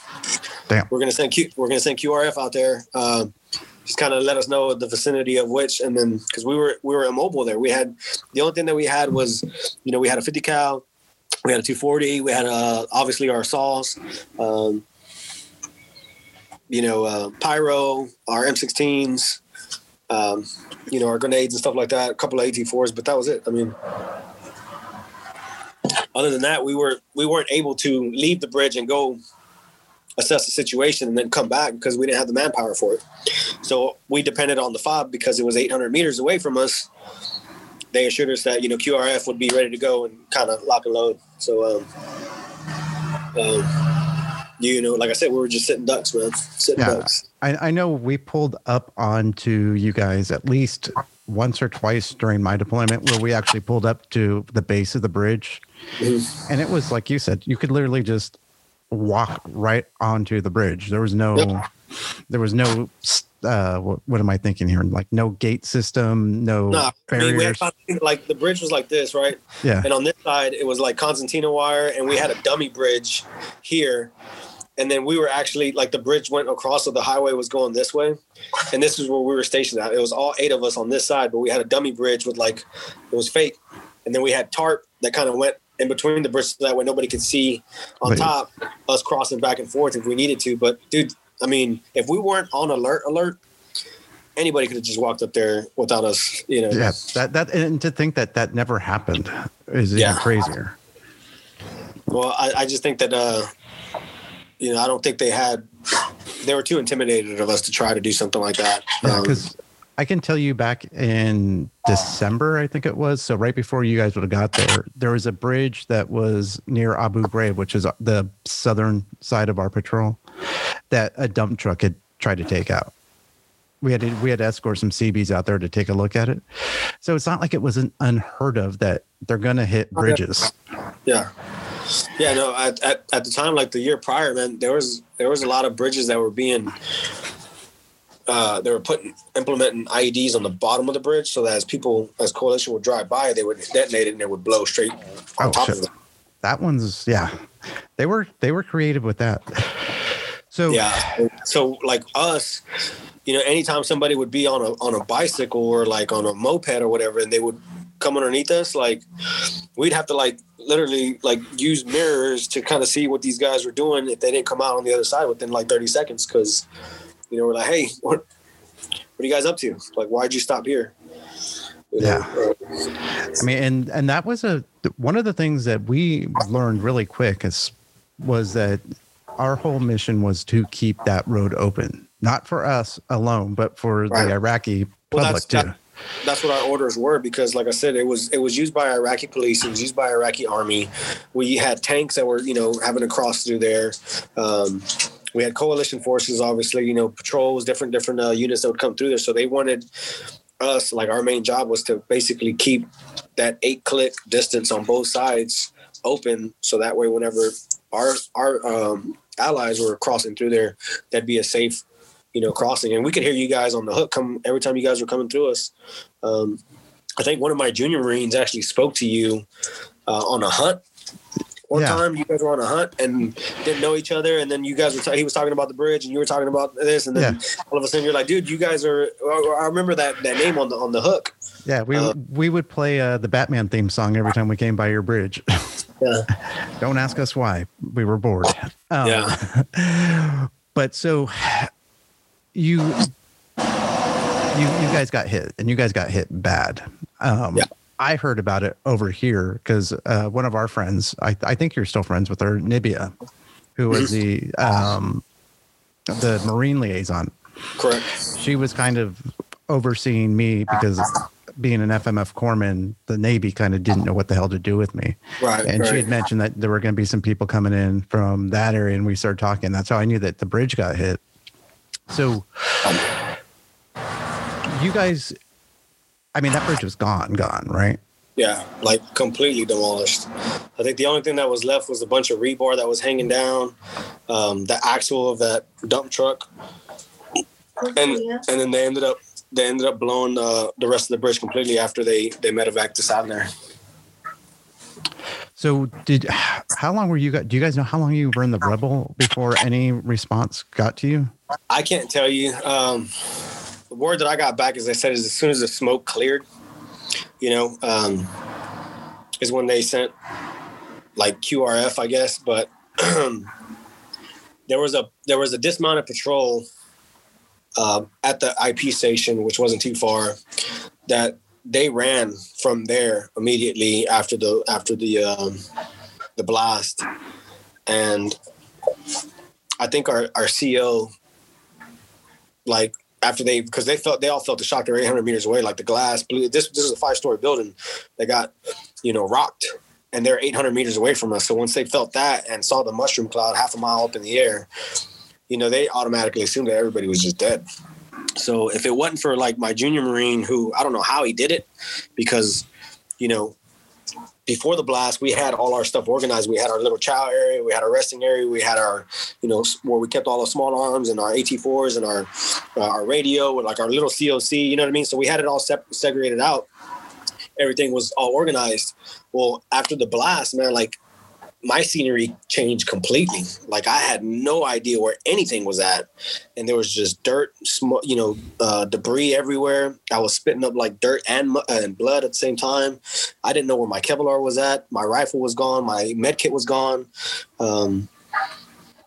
Damn. We're gonna send Q, we're gonna send QRF out there. Uh, just kind of let us know the vicinity of which, and then because we were we were immobile there. We had the only thing that we had was, you know, we had a 50 cal, we had a 240, we had uh, obviously our saws. Um, you know, uh, pyro, our M16s, um, you know, our grenades and stuff like that, a couple of AT4s, but that was it. I mean, other than that, we were we weren't able to leave the bridge and go assess the situation and then come back because we didn't have the manpower for it. So we depended on the fob because it was 800 meters away from us. They assured us that you know QRF would be ready to go and kind of lock and load. So, um, um, you know, like I said, we were just sitting ducks, man, sitting Yeah. ducks. I, I know we pulled up onto you guys at least once or twice during my deployment where we actually pulled up to the base of the bridge. Mhm. And it was like you said, you could literally just walk right onto the bridge. There was no, Yep. there was no, uh, what, what am I thinking here? Like no gate system, no No, I mean, barriers. like the bridge was like this, right? yeah. And on this side, it was like concertina wire, and we had a dummy bridge here. And then we were actually like the bridge went across, so the highway was going this way, and this is where we were stationed at. It was all eight of us on this side, but we had a dummy bridge with like it was fake, and then we had tarp that kind of went in between the bridge so that way nobody could see on Wait. top us crossing back and forth if we needed to. But dude, I mean, if we weren't on alert, alert, anybody could have just walked up there without us, you know. Yeah. That, that, and to think that that never happened is even Yeah. crazier. Well, I, I just think that uh, you know, I don't think they had they were too intimidated of us to try to do something like that. Um, because I can tell you back in December, I think it was. So right before you guys would have got there, there was a bridge that was near Abu Ghraib, which is the southern side of our patrol, that a dump truck had tried to take out. We had to, we had to escort some CBs out there to take a look at it. So it's not like it wasn't unheard of that they're going to hit bridges. yeah, yeah. No, at, at at the time, like the year prior, man, there was there was a lot of bridges that were being. Uh, they were putting implementing IEDs on the bottom of the bridge so that as people as coalition would drive by, they would detonate it and it would blow straight on Oh, top shit. of them. That one's yeah. They were they were creative with that. So Yeah. So like us, you know, anytime somebody would be on a on a bicycle or like on a moped or whatever, and they would come underneath us, like we'd have to like literally like use mirrors to kind of see what these guys were doing if they didn't come out on the other side within like 30 seconds because you know we're like hey what what are you guys up to like why'd you stop here You know? Uh, I mean, and and that was a one of the things that we learned really quick is was that our whole mission was to keep that road open, not for us alone, but for Right. the Iraqi Well, public too. that- that's what our orders were because like i said it was it was used by iraqi police it was used by iraqi army. We had tanks that were you know having to cross through there. Um, we had coalition forces obviously you know patrols different different uh, units that would come through there. So they wanted us like our main job was to basically keep that eight click distance on both sides open. So that way whenever our our um, allies were crossing through there that'd be a safe you know, crossing. And we could hear you guys on the hook come every time you guys were coming through us. Um, I think one of my junior Marines actually spoke to you uh, on a hunt. One Yeah. time you guys were on a hunt and didn't know each other, and then you guys were ta- he was talking about the bridge, and you were talking about this, and then all of a sudden you're like, dude, you guys are. I remember that that name on the on the hook. Yeah, we uh, we would play uh, the Batman theme song every time we came by your bridge. Yeah. Don't ask us why. We were bored. Um, Yeah. but so you you you guys got hit and you guys got hit bad. Um, Yeah. I heard about it over here because uh, one of our friends, I, I think you're still friends with her, Nibia, who was the um, the Marine liaison. Correct. She was kind of overseeing me because being an FMF corpsman, the Navy kind of didn't know what the hell to do with me. Right. And she had mentioned that there were going to be some people coming in from that area, and we started talking. That's how I knew that the bridge got hit. So, you guys, I mean, that bridge was gone, gone, right? Yeah, like completely demolished. I think the only thing that was left was a bunch of rebar that was hanging down, um, the axle of that dump truck, and and then they ended up they ended up blowing uh, the rest of the bridge completely after they they medevac us out of there. So did how long were you got? Do you guys know how long you were in the rebel before any response got to you? I can't tell you. Um, the word that I got back as I said is as soon as the smoke cleared, you know, um, is when they sent like QRF, I guess. But there was a there was a dismounted patrol uh, at the IP station, which wasn't too far, that they ran from there immediately after the after the um, the blast, and I think our our CO like after they because they felt they all felt the shock. They're 800 meters away, like the glass blew. This this is a five story building that got you know rocked, and they're 800 meters away from us. So once they felt that and saw the mushroom cloud half a mile up in the air, you know they automatically assumed that everybody was just dead. So if it wasn't for like my junior Marine, who I don't know how he did it, because you know before the blast, we had all our stuff organized. We had our little chow area, we had our resting area, we had our, you know, where we kept all the small arms and our AT4s and our uh, our radio, and like our little COC. You know what I mean? So we had it all sep- segregated out. Everything was all organized. Well, after the blast, man, like my scenery changed completely. Like I had no idea where anything was at, and there was just dirt, sm- you know, uh, debris everywhere. I was spitting up like dirt and and blood at the same time. I didn't know where my Kevlar was at. My rifle was gone. My med kit was gone. Um,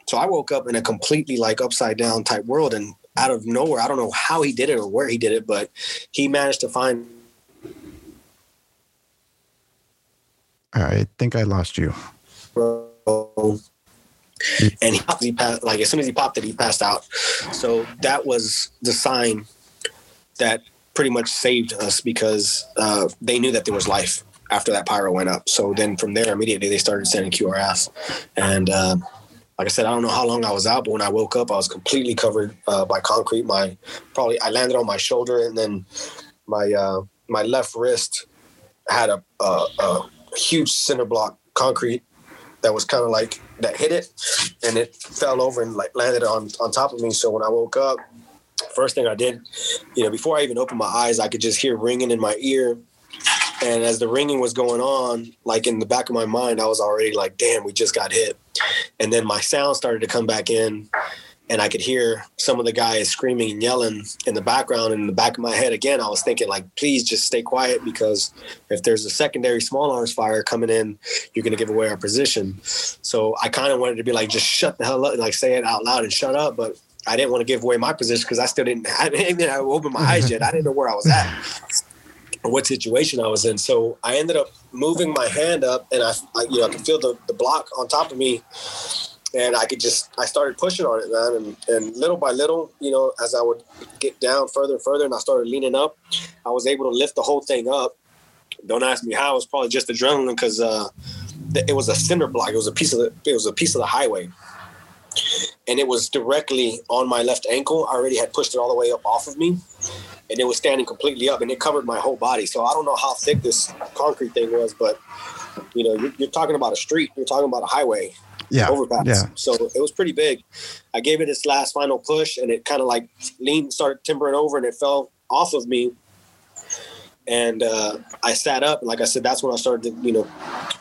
so I woke up in a completely like upside down type world, and out of nowhere, I don't know how he did it or where he did it, but he managed to find. I think I lost you and he, he passed, like as soon as he popped it, he passed out. So that was the sign that pretty much saved us because uh, they knew that there was life after that pyro went up. So then from there, immediately they started sending QRF. and uh, like I said, I don't know how long I was out, but when I woke up, I was completely covered uh, by concrete. My probably I landed on my shoulder, and then my uh, my left wrist had a, a, a huge cinder block concrete that was kind of like that hit it and it fell over and like landed on on top of me. So when i woke up first thing i did you know before i even opened my eyes i could just hear ringing in my ear. And as the ringing was going on like in the back of my mind i was already like damn we just got hit. And then my sound started to come back in and I could hear some of the guys screaming and yelling in the background. And in the back of my head, again, I was thinking, like, please just stay quiet because if there's a secondary small arms fire coming in, you're going to give away our position. So I kind of wanted to be like, just shut the hell up, like say it out loud and shut up. But I didn't want to give away my position because I still didn't, I didn't even open my eyes yet. I didn't know where I was at. Or what situation I was in. So I ended up moving my hand up and I, I you know, I could feel the, the block on top of me and I could just I started pushing on it, man, and and little by little, you know, as I would get down further and further, and I started leaning up, I was able to lift the whole thing up. Don't ask me how. It was probably just adrenaline because uh, it was a cinder block. It was a piece of the it was a piece of the highway, and it was directly on my left ankle. I already had pushed it all the way up off of me, and it was standing completely up, and it covered my whole body. So I don't know how thick this concrete thing was, but you know, you're, you're talking about a street. You're talking about a highway yeah, overpass. Yeah. So it was pretty big. I gave it its last final push, and it kind of like leaned, started timbering over, and it fell off of me. And uh, I sat up, and like I said, that's when I started to, you know,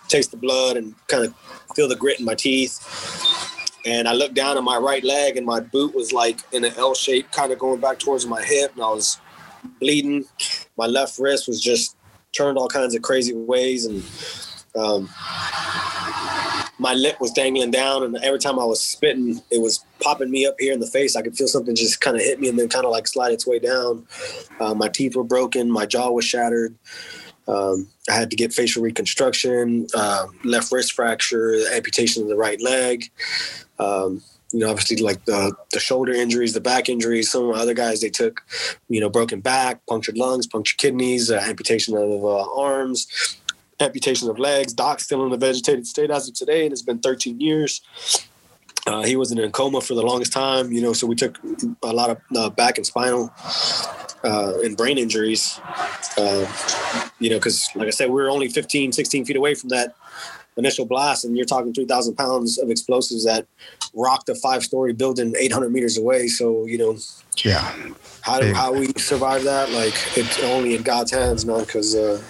taste the blood and kind of feel the grit in my teeth. And I looked down at my right leg, and my boot was like in an L shape, kind of going back towards my hip, and I was bleeding. My left wrist was just turned all kinds of crazy ways, and um, my lip was dangling down, and every time I was spitting, it was popping me up here in the face. I could feel something just kind of hit me and then kind of like slide its way down. Uh, my teeth were broken, my jaw was shattered. Um, I had to get facial reconstruction, uh, left wrist fracture, amputation of the right leg. Um, you know, obviously like the the shoulder injuries, the back injuries. Some other guys they took, you know, broken back, punctured lungs, punctured kidneys, uh, amputation of uh, arms amputation of legs. Doc's still in a vegetated state as of today, and it's been 13 years. Uh, he was in a coma for the longest time, you know, so we took a lot of uh, back and spinal uh, and brain injuries, uh, you know, because like I said, we were only 15, 16 feet away from that initial blast, and you're talking 3,000 pounds of explosives that rocked a five story building 800 meters away. So, you know, yeah. How, how we survive that, like, it's only in God's hands, man, because uh,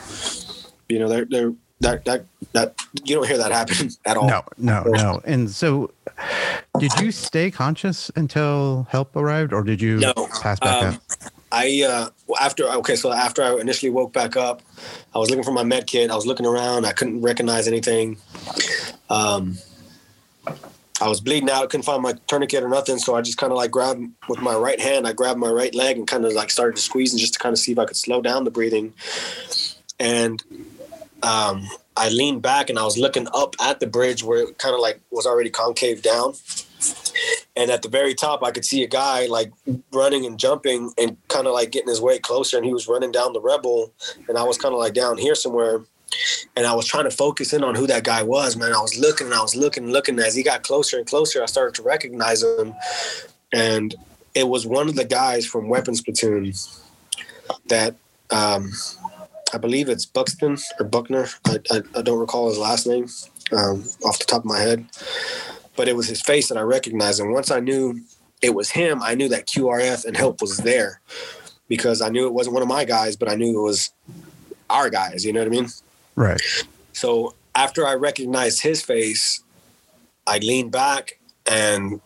you know, they're they're that that that you don't hear that happen at all. No, no, no. And so, did you stay conscious until help arrived, or did you No, pass back um, out? I uh, after okay, so after I initially woke back up, I was looking for my med kit. I was looking around. I couldn't recognize anything. Um, I was bleeding out. Couldn't find my tourniquet or nothing. So I just kind of like grabbed with my right hand. I grabbed my right leg and kind of like started to squeeze and just to kind of see if I could slow down the breathing. And um, I leaned back and I was looking up at the bridge where it kind of like was already concave down. And at the very top, I could see a guy like running and jumping and kind of like getting his way closer. And he was running down the rebel. And I was kind of like down here somewhere. And I was trying to focus in on who that guy was, man. I was looking and I was looking looking. As he got closer and closer, I started to recognize him. And it was one of the guys from Weapons Platoon that um, I believe it's Buxton or Buckner. I, I, I don't recall his last name um, off the top of my head, but it was his face that I recognized. And once I knew it was him, I knew that QRF and help was there because I knew it wasn't one of my guys, but I knew it was our guys. You know what I mean? Right. So after I recognized his face, I leaned back and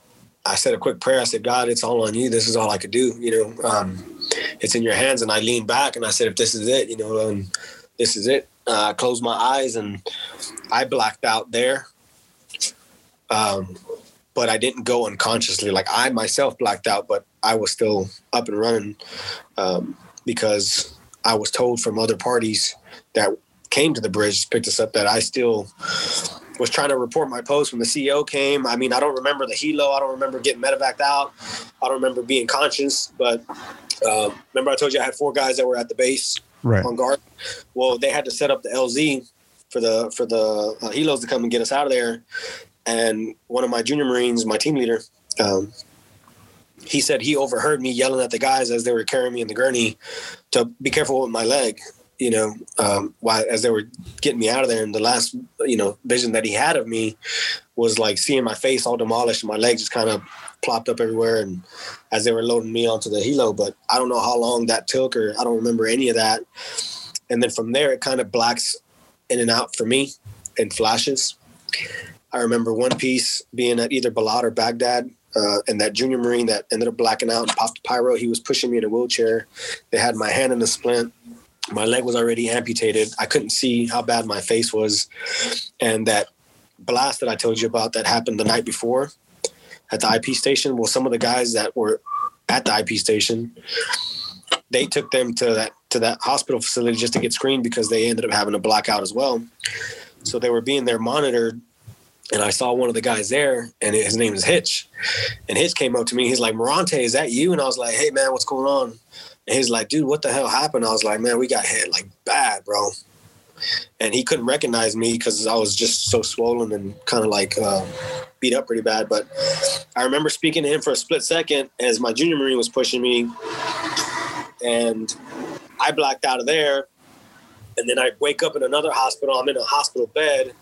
I said a quick prayer. I said, God, it's all on you. This is all I could do. You know, um, it's in your hands. And I leaned back and I said, if this is it, you know, um, this is it. Uh, I closed my eyes and I blacked out there. Um, but I didn't go unconsciously. Like I myself blacked out, but I was still up and running um, because I was told from other parties that came to the bridge, picked us up, that I still was trying to report my post when the CO came. I mean, I don't remember the helo. I don't remember getting medevaced out. I don't remember being conscious. But uh, remember, I told you I had four guys that were at the base Right. on guard. Well, they had to set up the LZ for the for the uh, helos to come and get us out of there. And one of my junior Marines, my team leader, um, he said he overheard me yelling at the guys as they were carrying me in the gurney to be careful with my leg. You know, um, as they were getting me out of there. And the last, you know, vision that he had of me was like seeing my face all demolished and my legs just kind of plopped up everywhere. And as they were loading me onto the helo, but I don't know how long that took, or I don't remember any of that. And then from there, it kind of blacks in and out for me in flashes. I remember one piece being at either Balad or Baghdad, uh, and that junior Marine that ended up blacking out and popped a pyro. He was pushing me in a wheelchair. They had my hand in a splint. My leg was already amputated. I couldn't see how bad my face was. And that blast that I told you about that happened the night before at the IP station, well, some of the guys that were at the IP station, they took them to that to that hospital facility just to get screened because they ended up having a blackout as well. So they were being there monitored and I saw one of the guys there, and his name is Hitch. And Hitch came up to me. He's like, "Morante, is that you?" And I was like, "Hey, man, what's going on?" And he's like, "Dude, what the hell happened?" I was like, "Man, we got hit like bad, bro." And he couldn't recognize me because I was just so swollen and kind of like uh, beat up pretty bad. But I remember speaking to him for a split second as my junior marine was pushing me, and I blacked out of there. And then I wake up in another hospital. I'm in a hospital bed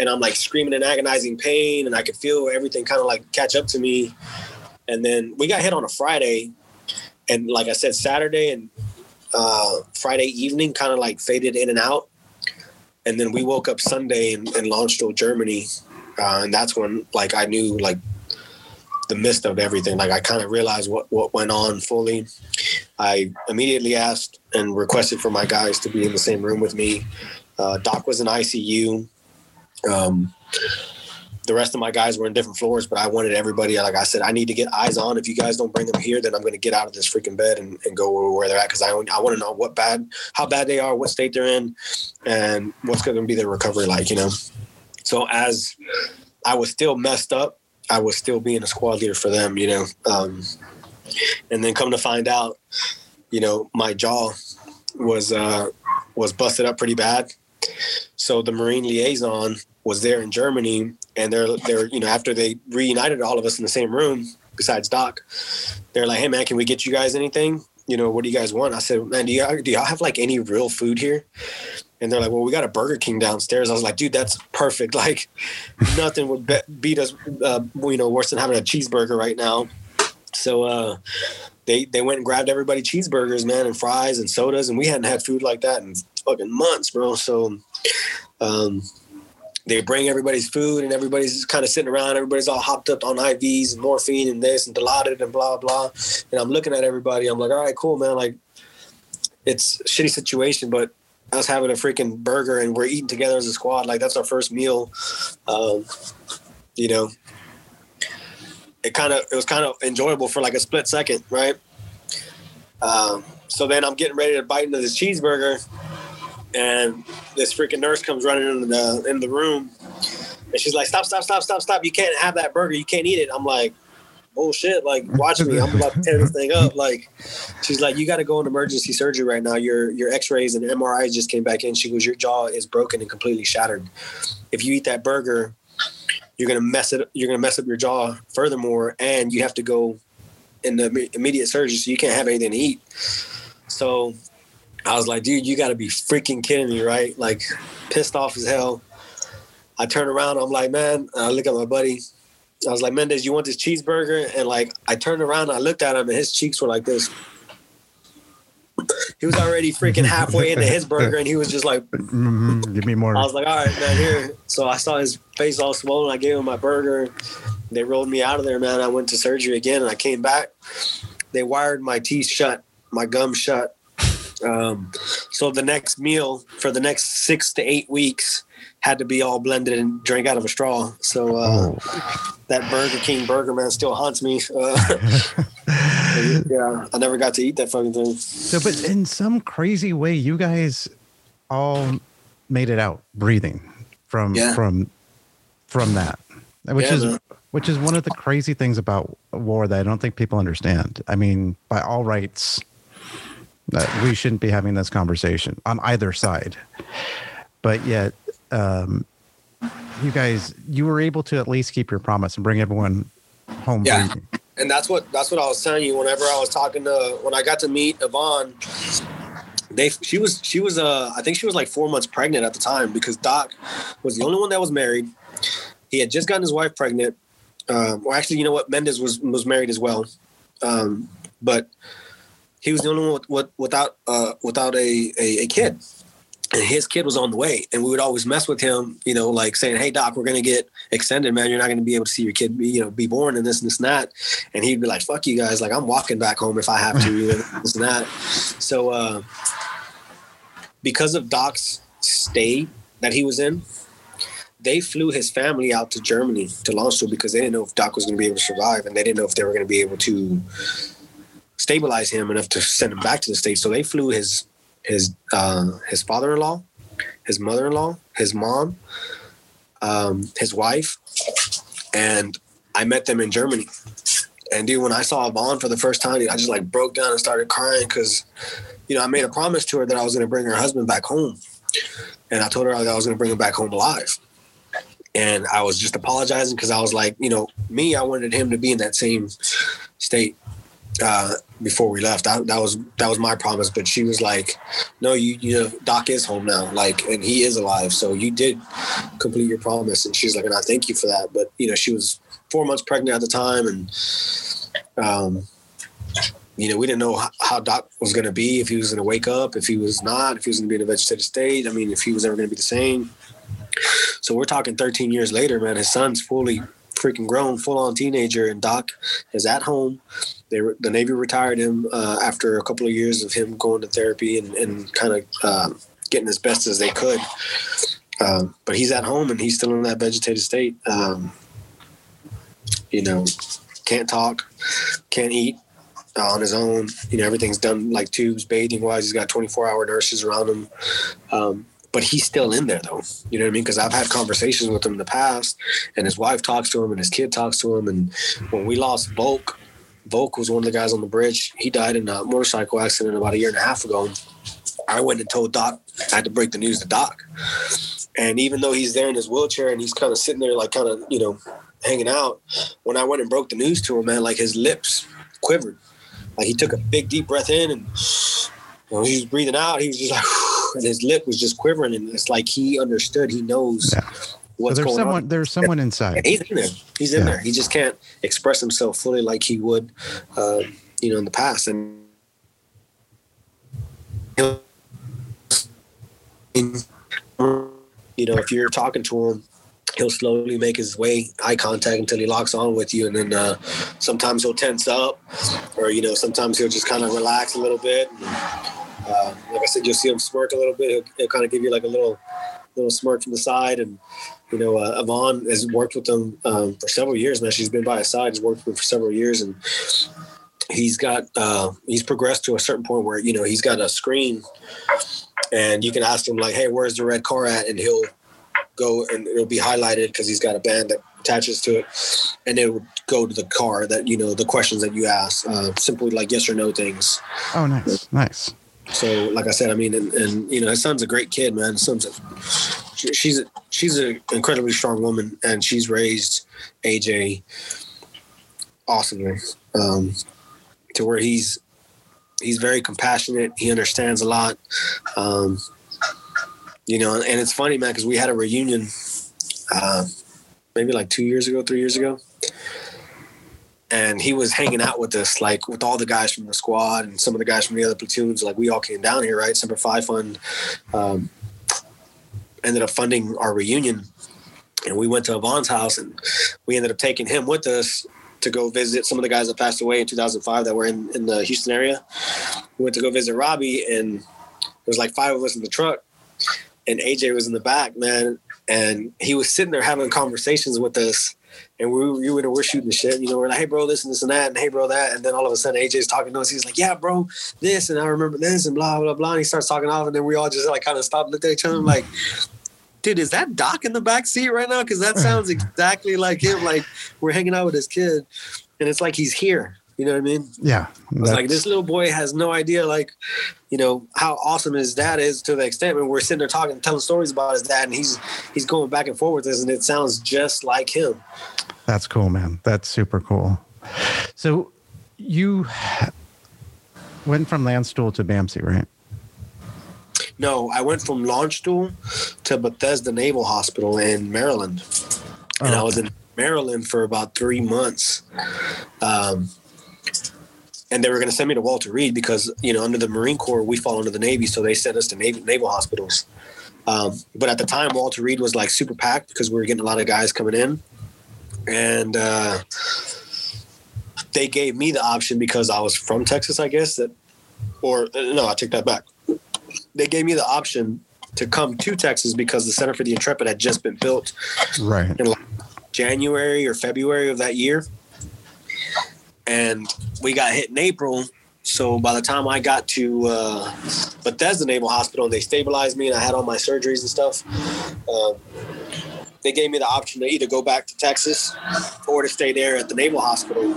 and I'm like screaming in agonizing pain, and I could feel everything kind of like catch up to me. And then we got hit on a Friday, and like I said, Saturday and uh, Friday evening kind of like faded in and out. And then we woke up Sunday and, launched to Germany, uh, and that's when like I knew like the mist of everything. Like I kind of realized what what went on fully. I immediately asked and requested for my guys to be in the same room with me. Uh, Doc was in ICU. Um, the rest of my guys were in different floors, but I wanted everybody, like I said, I need to get eyes on. If you guys don't bring them here, then I'm going to get out of this freaking bed and, and go where they're at because I, I want to know what bad, how bad they are, what state they're in, and what's going to be their recovery like, you know? So as I was still messed up, I was still being a squad leader for them, you know? Um, and then come to find out, you know, my jaw was, uh, was busted up pretty bad. So the Marine liaison was there in Germany, and they're they're you know after they reunited all of us in the same room, besides Doc, they're like, hey man, can we get you guys anything? You know, what do you guys want? I said, man, do y'all, do y'all have like any real food here? And they're like, well, we got a Burger King downstairs. I was like, dude, that's perfect. Like, nothing would be- beat us, uh, you know, worse than having a cheeseburger right now. So uh, they they went and grabbed everybody cheeseburgers, man, and fries and sodas, and we hadn't had food like that in fucking months, bro. So Um, they bring everybody's food and everybody's kind of sitting around. Everybody's all hopped up on IVs and morphine and this and Dilaudid and blah blah. And I'm looking at everybody. I'm like, all right, cool, man. Like, it's a shitty situation, but us having a freaking burger and we're eating together as a squad. Like that's our first meal. Um, you know, it kind of it was kind of enjoyable for like a split second, right? Um, so then I'm getting ready to bite into this cheeseburger, and this freaking nurse comes running in the in the room, and she's like, "Stop! Stop! Stop! Stop! Stop! You can't have that burger. You can't eat it." I'm like, "Bullshit!" Like, watch me. I'm about to tear this thing up. Like, she's like, "You got to go into emergency surgery right now. Your your X-rays and MRIs just came back in." She goes, "Your jaw is broken and completely shattered. If you eat that burger." You're gonna mess it. You're gonna mess up your jaw furthermore, and you have to go in the immediate surgery, so you can't have anything to eat. So I was like, dude, you got to be freaking kidding me, right? Like, pissed off as hell. I turn around, I'm like, man, I look at my buddy. I was like, Mendez, you want this cheeseburger? And like, I turned around, I looked at him, and his cheeks were like this. He was already freaking halfway into his burger, and he was just like, Mhm, Give me more. I was like, all right, man, here. So I saw his face all swollen. I gave him my burger. They rolled me out of there, man. I went to surgery again, and I came back. They wired my teeth shut, my gum shut. Um, so the next meal for the next six to eight weeks had to be all blended and drank out of a straw. So uh, Oh. that Burger King burger, man, still haunts me. Uh, yeah, I never got to eat that fucking thing. So, but in some crazy way, you guys all made it out breathing from Yeah. from from that, which Yeah, is man. which is one of the crazy things about war that I don't think people understand. I mean, by all rights, uh, we shouldn't be having this conversation on either side, but yet. Um, you guys, you were able to at least keep your promise and bring everyone home. Yeah. breathing. and that's what that's what I was telling you. Whenever I was talking to when I got to meet Yvonne, they she was she was uh I think she was like four months pregnant at the time because Doc was the only one that was married. He had just gotten his wife pregnant. Um, well, actually, you know what? Mendez was was married as well, um, but he was the only one with, with, without uh, without a, a a kid. And his kid was on the way and we would always mess with him you know like saying hey doc we're gonna get extended man. You're not gonna be able to see your kid be you know be born and this and this and that. And he'd be like fuck you guys. Like i'm walking back home if i have to and this and that. So uh because of doc's stay that he was in they flew his family out to germany to Landstuhl because they didn't know if doc was gonna be able to survive and they didn't know if they were gonna be able to stabilize him enough to send him back to the states so they flew his his uh, his father-in-law, his mother-in-law, his mom, um, his wife, and I met them in Germany. And dude, when I saw Yvonne for the first time, I just like broke down and started crying because, you know, I made a promise to her that I was going to bring her husband back home, and I told her I was going to bring him back home alive. And I was just apologizing because I was like, you know, me, I wanted him to be in that same state uh, before we left. That, that was that was my promise. But she was like, "No, you you know, Doc is home now, like, and he is alive. So you did complete your promise." And she's like, "And I thank you for that." But you know, she was four months pregnant at the time, and um, you know, we didn't know how, how Doc was going to be, if he was going to wake up, if he was not, if he was going to be in a vegetative state. I mean, if he was ever going to be the same. So we're talking 13 years later, man. His son's fully freaking grown, full on teenager, and Doc is at home. They were, the Navy retired him uh, after a couple of years of him going to therapy and, and kind of uh, getting as best as they could. Um, but he's at home and he's still in that vegetative state. Um, you know, can't talk, can't eat uh, on his own. You know, everything's done like tubes, bathing wise. He's got 24 hour nurses around him. Um, but he's still in there though. You know what I mean? Because I've had conversations with him in the past, and his wife talks to him, and his kid talks to him. And when we lost Volk, Volk was one of the guys on the bridge. He died in a motorcycle accident about a year and a half ago. I went and told Doc I had to break the news to Doc. And even though he's there in his wheelchair and he's kind of sitting there, like kind of you know hanging out, when I went and broke the news to him, man, like his lips quivered. Like he took a big deep breath in and when he was breathing out, he was just like, and his lip was just quivering, and it's like he understood. He knows Yeah. What's so there's going someone on. there's someone inside. And he's in there. He's in Yeah. there. He just can't express himself fully like he would, uh, you know, in the past. And you know, if you're talking to him, he'll slowly make his way eye contact until he locks on with you, and then uh, sometimes he'll tense up, or you know, sometimes he'll just kind of relax a little bit. And, uh, like I said, you'll see him smirk a little bit. He'll, he'll kind of give you like a little little smirk from the side, and you know, uh, Yvonne has worked with him um, for several years now. She's been by his side. He's worked with him for several years, and he's got uh, he's progressed to a certain point where you know he's got a screen, and you can ask him like, "Hey, where's the red car at?" and he'll go and it'll be highlighted because he's got a band that attaches to it, and it would go to the car that you know the questions that you ask, uh, simply like yes or no things. Oh, nice, nice. So, like I said, I mean, and, and you know, his son's a great kid, man. His son's a, she's a, she's an incredibly strong woman, and she's raised AJ awesomely um, to where he's he's very compassionate. He understands a lot. Um, you know, and it's funny, man, because we had a reunion uh, maybe like two years ago, three years ago, and he was hanging out with us, like with all the guys from the squad and some of the guys from the other platoons. Like we all came down here, right? Semper Fi Fund um, ended up funding our reunion, and we went to Yvonne's house, and we ended up taking him with us to go visit some of the guys that passed away in 2005 that were in, in the Houston area. We went to go visit Robbie, and there was like five of us in the truck, and AJ was in the back, man, and he was sitting there having conversations with us and we, we were, we're shooting the shit. You know, we're like, hey, bro, this and this and that, and hey, bro, that. And then all of a sudden, AJ's talking to us. He's like, yeah, bro, this, and I remember this, and blah, blah, blah. And he starts talking off, and then we all just like kind of stop, look at each other, like, dude, is that Doc in the back seat right now? Because that sounds exactly like him. Like we're hanging out with his kid, and it's like he's here. You know what I mean? Yeah. It's like this little boy has no idea, like, you know, how awesome his dad is to the extent when we're sitting there talking, telling stories about his dad, and he's he's going back and forth with us, and it sounds just like him. That's cool, man. That's super cool. So you went from Landstuhl to BAMC, right? No, I went from Landstuhl to Bethesda Naval Hospital in Maryland, and I was in Maryland for about three months. Um, and they were going to send me to Walter Reed because you know under the Marine Corps we fall under the Navy, so they sent us to naval, naval hospitals. Um, but at the time, Walter Reed was like super packed because we were getting a lot of guys coming in, and uh, they gave me the option because I was from Texas, I guess that, or uh, no, I take that back. They gave me the option to come to Texas because the Center for the Intrepid had just been built, right? In like January or February of that year and we got hit in April. So by the time I got to uh, Bethesda Naval Hospital, and they stabilized me, and I had all my surgeries and stuff. Um, they gave me the option to either go back to Texas or to stay there at the Naval Hospital.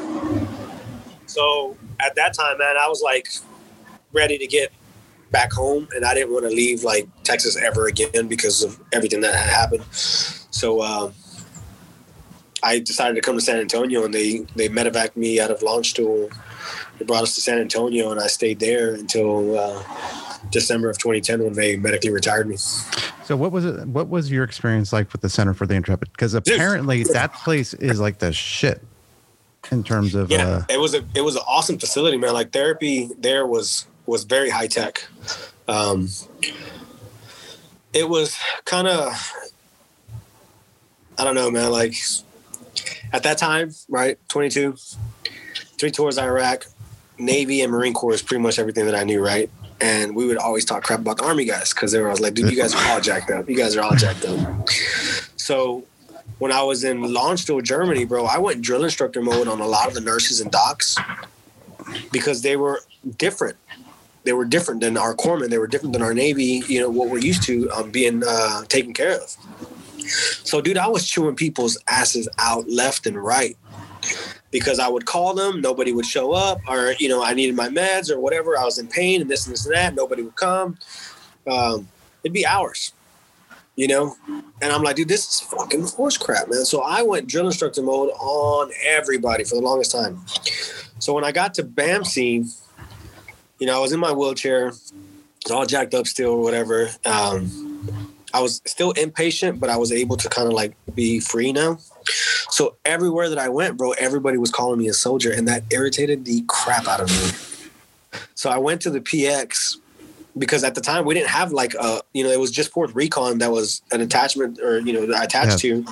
So at that time, man, I was like ready to get back home, and I didn't want to leave like Texas ever again because of everything that had happened. So. Um, I decided to come to San Antonio, and they they medevaced me out of Landstuhl. They brought us to San Antonio, and I stayed there until uh, December of 2010 when they medically retired me. So what was it? What was your experience like with the Center for the Intrepid? Because apparently that place is like the shit in terms of. Yeah, uh, it was a it was an awesome facility, man. Like therapy there was was very high tech. Um, it was kind of I don't know, man. Like at that time, right, 22, three tours Iraq, Navy and Marine Corps is pretty much everything that I knew, right? And we would always talk crap about the Army guys because they were always like, dude, you guys are all jacked up. You guys are all jacked up. So when I was in Landstuhl, Germany, bro, I went drill instructor mode on a lot of the nurses and docs because they were different. They were different than our corpsmen. They were different than our Navy, you know, what we're used to um, being uh, taken care of. So, dude, I was chewing people's asses out left and right because I would call them, nobody would show up, or you know, I needed my meds or whatever. I was in pain and this and this and that. Nobody would come. Um, it'd be hours, you know. And I'm like, dude, this is fucking horse crap, man. So I went drill instructor mode on everybody for the longest time. So when I got to BAMC, you know, I was in my wheelchair, it's all jacked up still or whatever. Um, I was still impatient, but I was able to kind of like be free now. So everywhere that I went, bro, everybody was calling me a soldier, and that irritated the crap out of me. So I went to the PX because at the time we didn't have like a you know it was just fourth recon that was an attachment or you know attached Yeah. to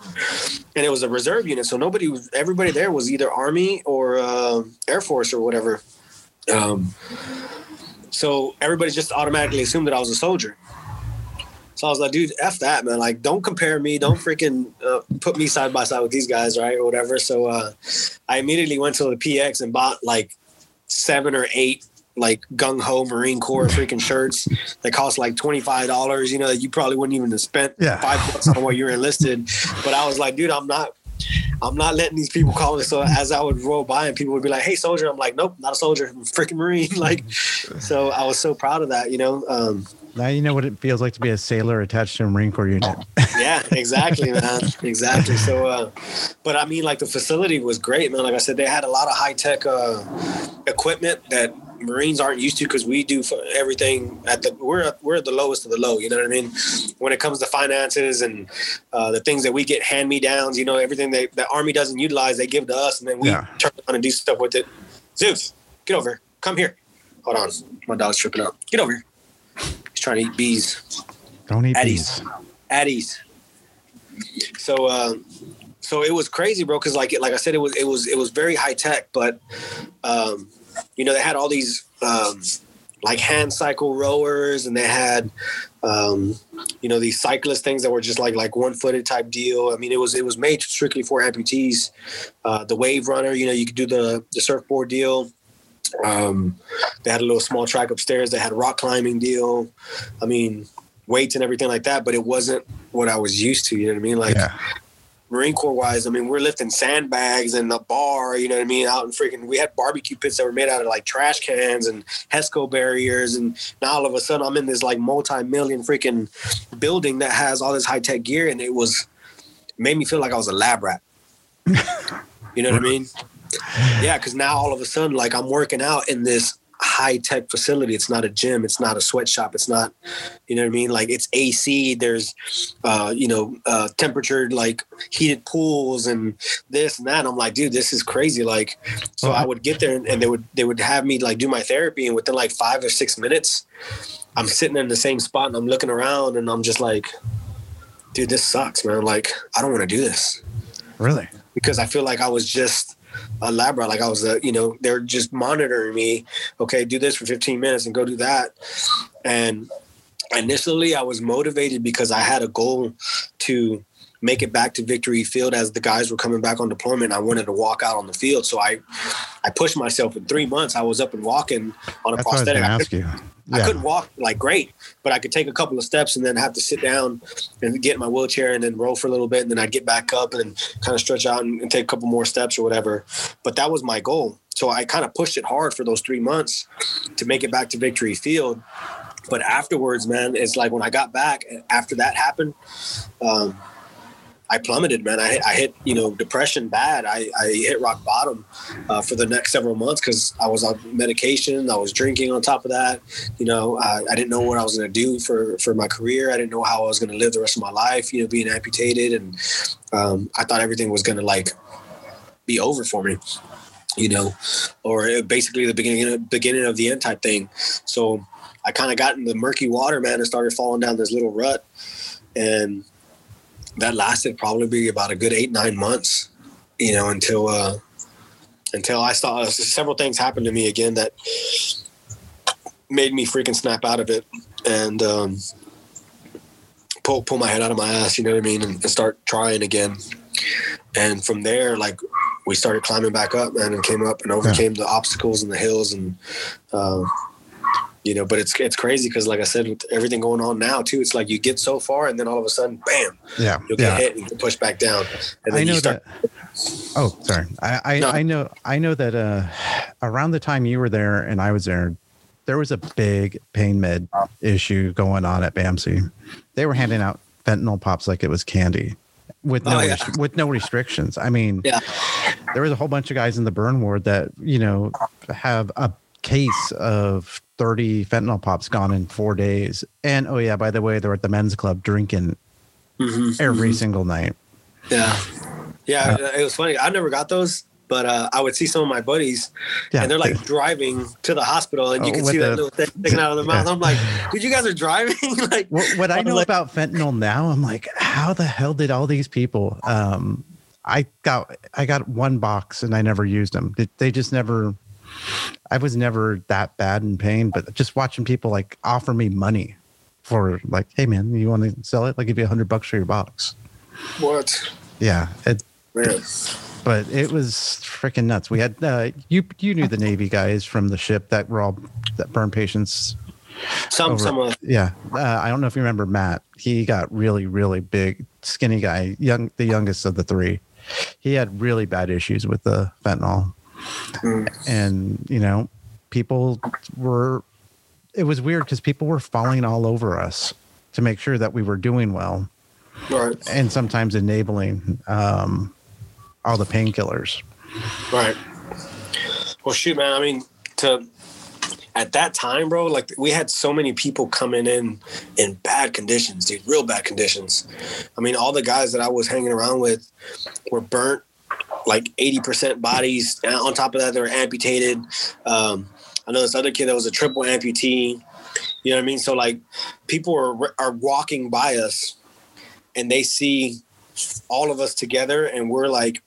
and it was a reserve unit so nobody was everybody there was either army or uh, air force or whatever um, so everybody just automatically assumed that i was a soldier so I was like, dude, f that, man. Like, don't compare me. Don't freaking uh, put me side by side with these guys, right, or whatever. So uh, I immediately went to the PX and bought like seven or eight like gung ho Marine Corps freaking shirts that cost like twenty five dollars. You know, you probably wouldn't even have spent Yeah. five bucks on what you're enlisted. But I was like, dude, I'm not. I'm not letting these people call me. So as I would roll by and people would be like, "Hey, soldier," I'm like, "Nope, not a soldier. I'm a freaking Marine." Like, so I was so proud of that. You know, um, Now you know what it feels like to be a sailor attached to a Marine Corps unit. yeah, exactly, man. Exactly. So, uh, but I mean, like the facility was great, man. Like I said, they had a lot of high tech uh, equipment that Marines aren't used to because we do everything at the we're we're at the lowest of the low. You know what I mean? When it comes to finances and uh, the things that we get hand me downs, you know, everything that the Army doesn't utilize, they give to us, and then we Yeah. turn on and do stuff with it. Zeus, get over. here. Come here. Hold on, my dog's tripping out. Get over here. Trying to eat bees Don't eat at bees. ease. So, uh, so it was crazy, bro. Because like, like I said, it was, it was, it was very high tech. But, um, you know, they had all these um, like hand cycle rowers, and they had, um, you know, these cyclist things that were just like like one footed type deal. I mean, it was it was made strictly for amputees. Uh, the wave runner, you know, you could do the the surfboard deal. Um, they had a little small track upstairs. They had a rock climbing deal. I mean, weights and everything like that, but it wasn't what I was used to. You know what I mean? Like yeah. Marine Corps wise, I mean, we're lifting sandbags and the bar, you know what I mean? Out in freaking, we had barbecue pits that were made out of like trash cans and HESCO barriers. And now all of a sudden I'm in this like multi million freaking building that has all this high tech gear. And it was, made me feel like I was a lab rat. you know what I mean? Yeah. Cause now all of a sudden, like I'm working out in this high tech facility. It's not a gym. It's not a sweatshop. It's not, you know what I mean? Like it's AC. There's, uh, you know, uh, temperature like heated pools and this and that. I'm like, dude, this is crazy. Like, so I would get there and, and they would they would have me like do my therapy, and within like five or six minutes, I'm sitting in the same spot and I'm looking around and I'm just like, dude, this sucks, man. Like, I don't want to do this Really? because I feel like I was just a lab rat. Like I was, a, you know, they're just monitoring me. Okay, do this for 15 minutes and go do that. And initially, I was motivated because I had a goal to make it back to Victory Field as the guys were coming back on deployment. I wanted to walk out on the field, so I, I pushed myself. In three months, I was up and walking on a That's what I was prosthetic. Ask you. I couldn't walk like great, but I could take a couple of steps and then have to sit down and get in my wheelchair and then roll for a little bit. And then I'd get back up and kind of stretch out and, and take a couple more steps or whatever. But that was my goal. So I kind of pushed it hard for those three months to make it back to Victory Field. But afterwards, man, it's like when I got back after that happened, um, I plummeted, man. I hit, I hit, you know, depression bad. I, I hit rock bottom uh, for the next several months because I was on medication. I was drinking on top of that. You know, I, I didn't know what I was going to do for, for my career. I didn't know how I was going to live the rest of my life, you know, being amputated. And um, I thought everything was going to like be over for me, you know, or basically the beginning beginning of the end type thing. So I kind of got in the murky water, man, and started falling down this little rut. And that lasted probably about a good eight nine months you know until uh until i saw several things happen to me again that made me freaking snap out of it and um pull pull my head out of my ass you know what i mean and, and start trying again. And from there like we started climbing back up man and came up and overcame the obstacles and the hills and uh, you know but it's it's crazy because like i said with everything going on now too it's like you get so far and then all of a sudden bam Yeah. you'll get Yeah. hit and you pushed back down and I then know you start that. Oh, sorry. I I, No. I know I know that uh, around the time you were there and I was there, there was a big pain med issue going on at BAMC. They were handing out fentanyl pops like it was candy, with no Oh, yeah. rest- with no restrictions. I mean, Yeah. there was a whole bunch of guys in the burn ward that you know have a case of 30 fentanyl pops gone in four days. And oh yeah, by the way, they're at the men's club drinking Mhm, every mhm. single night. Yeah, yeah. it was funny. I never got those But uh, I would see some of my buddies, Yeah. and they're like driving to the hospital, and you Oh, can see that little thing sticking out of their mouth. Yeah. I'm like, dude, you guys are driving? like, What, what I know like- about fentanyl now, I'm like, how the hell did all these people? Um, I got I got one box and I never used them. They just never. I was never that bad in pain, but just watching people like offer me money for like, hey man, you want to sell it? I'll give you a hundred bucks for your box. what? Yeah, it, Man. but it was freaking nuts. We had uh, you you knew the Navy guys from the ship that were all that burned patients Some, over- some of, yeah uh, i don't know if you remember matt he got really really big skinny guy young the youngest of the three he had really bad issues with the fentanyl Mm. and you know people were it was weird because people were falling all over us to make sure that we were doing well right, and sometimes enabling um, all the painkillers right. Well, shoot, man. I mean, to at that time, bro, like we had so many people coming in in bad conditions, dude, real bad conditions. I mean, all the guys that I was hanging around with were burnt, like eighty percent bodies. And on top of that, they were amputated. Um, I know this other kid that was a triple amputee. You know what I mean? So like, people are are walking by us, and they see all of us together, and we're like,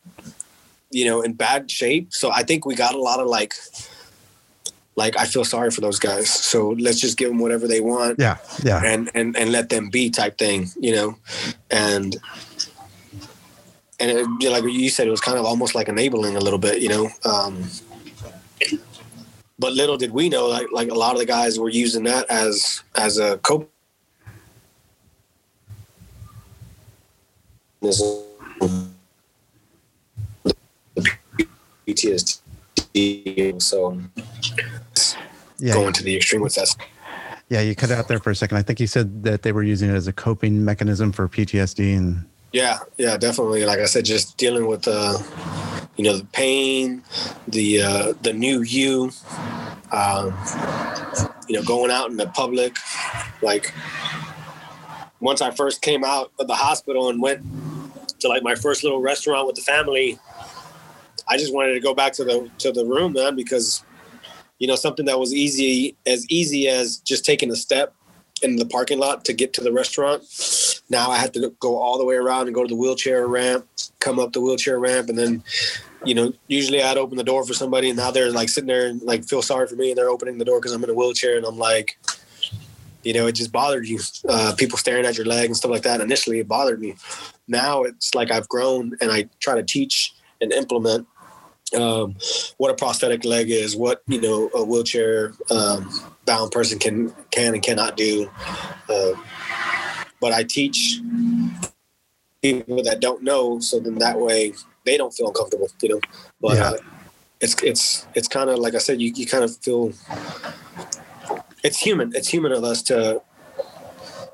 you know, in bad shape. So I think we got a lot of like, like I feel sorry for those guys. So let's just give them whatever they want yeah yeah and and and let them be type thing, you know, and and it, like you said, it was kind of almost like enabling a little bit, you know. Um, but little did we know, like like a lot of the guys were using that as as a cope. PTSD, so yeah going to the extreme with that. yeah you cut out there for a second i think you said that they were using it as a coping mechanism for ptsd and Yeah, yeah, definitely. Like I said, just dealing with uh, you know the pain, the uh, the new you, um, you know, going out in the public. Like once I first came out of the hospital and went to like my first little restaurant with the family, I just wanted to go back to the to the room, man, because you know something that was easy as easy as just taking a step in the parking lot to get to the restaurant. Now I had to go all the way around and go to the wheelchair ramp, come up the wheelchair ramp, and then, you know, usually I'd open the door for somebody, and now they're like sitting there and like feel sorry for me, and they're opening the door because I'm in a wheelchair, and I'm like, you know, it just bothered you. Uh, people staring at your leg and stuff like that. Initially, it bothered me. Now it's like I've grown, and I try to teach and implement um, what a prosthetic leg is, what you know a wheelchair um, bound person can can and cannot do. Uh, but I teach people that don't know, so then that way they don't feel uncomfortable, you know. But Yeah. uh, it's it's it's kind of like I said, you you kind of feel it's human. It's human of us to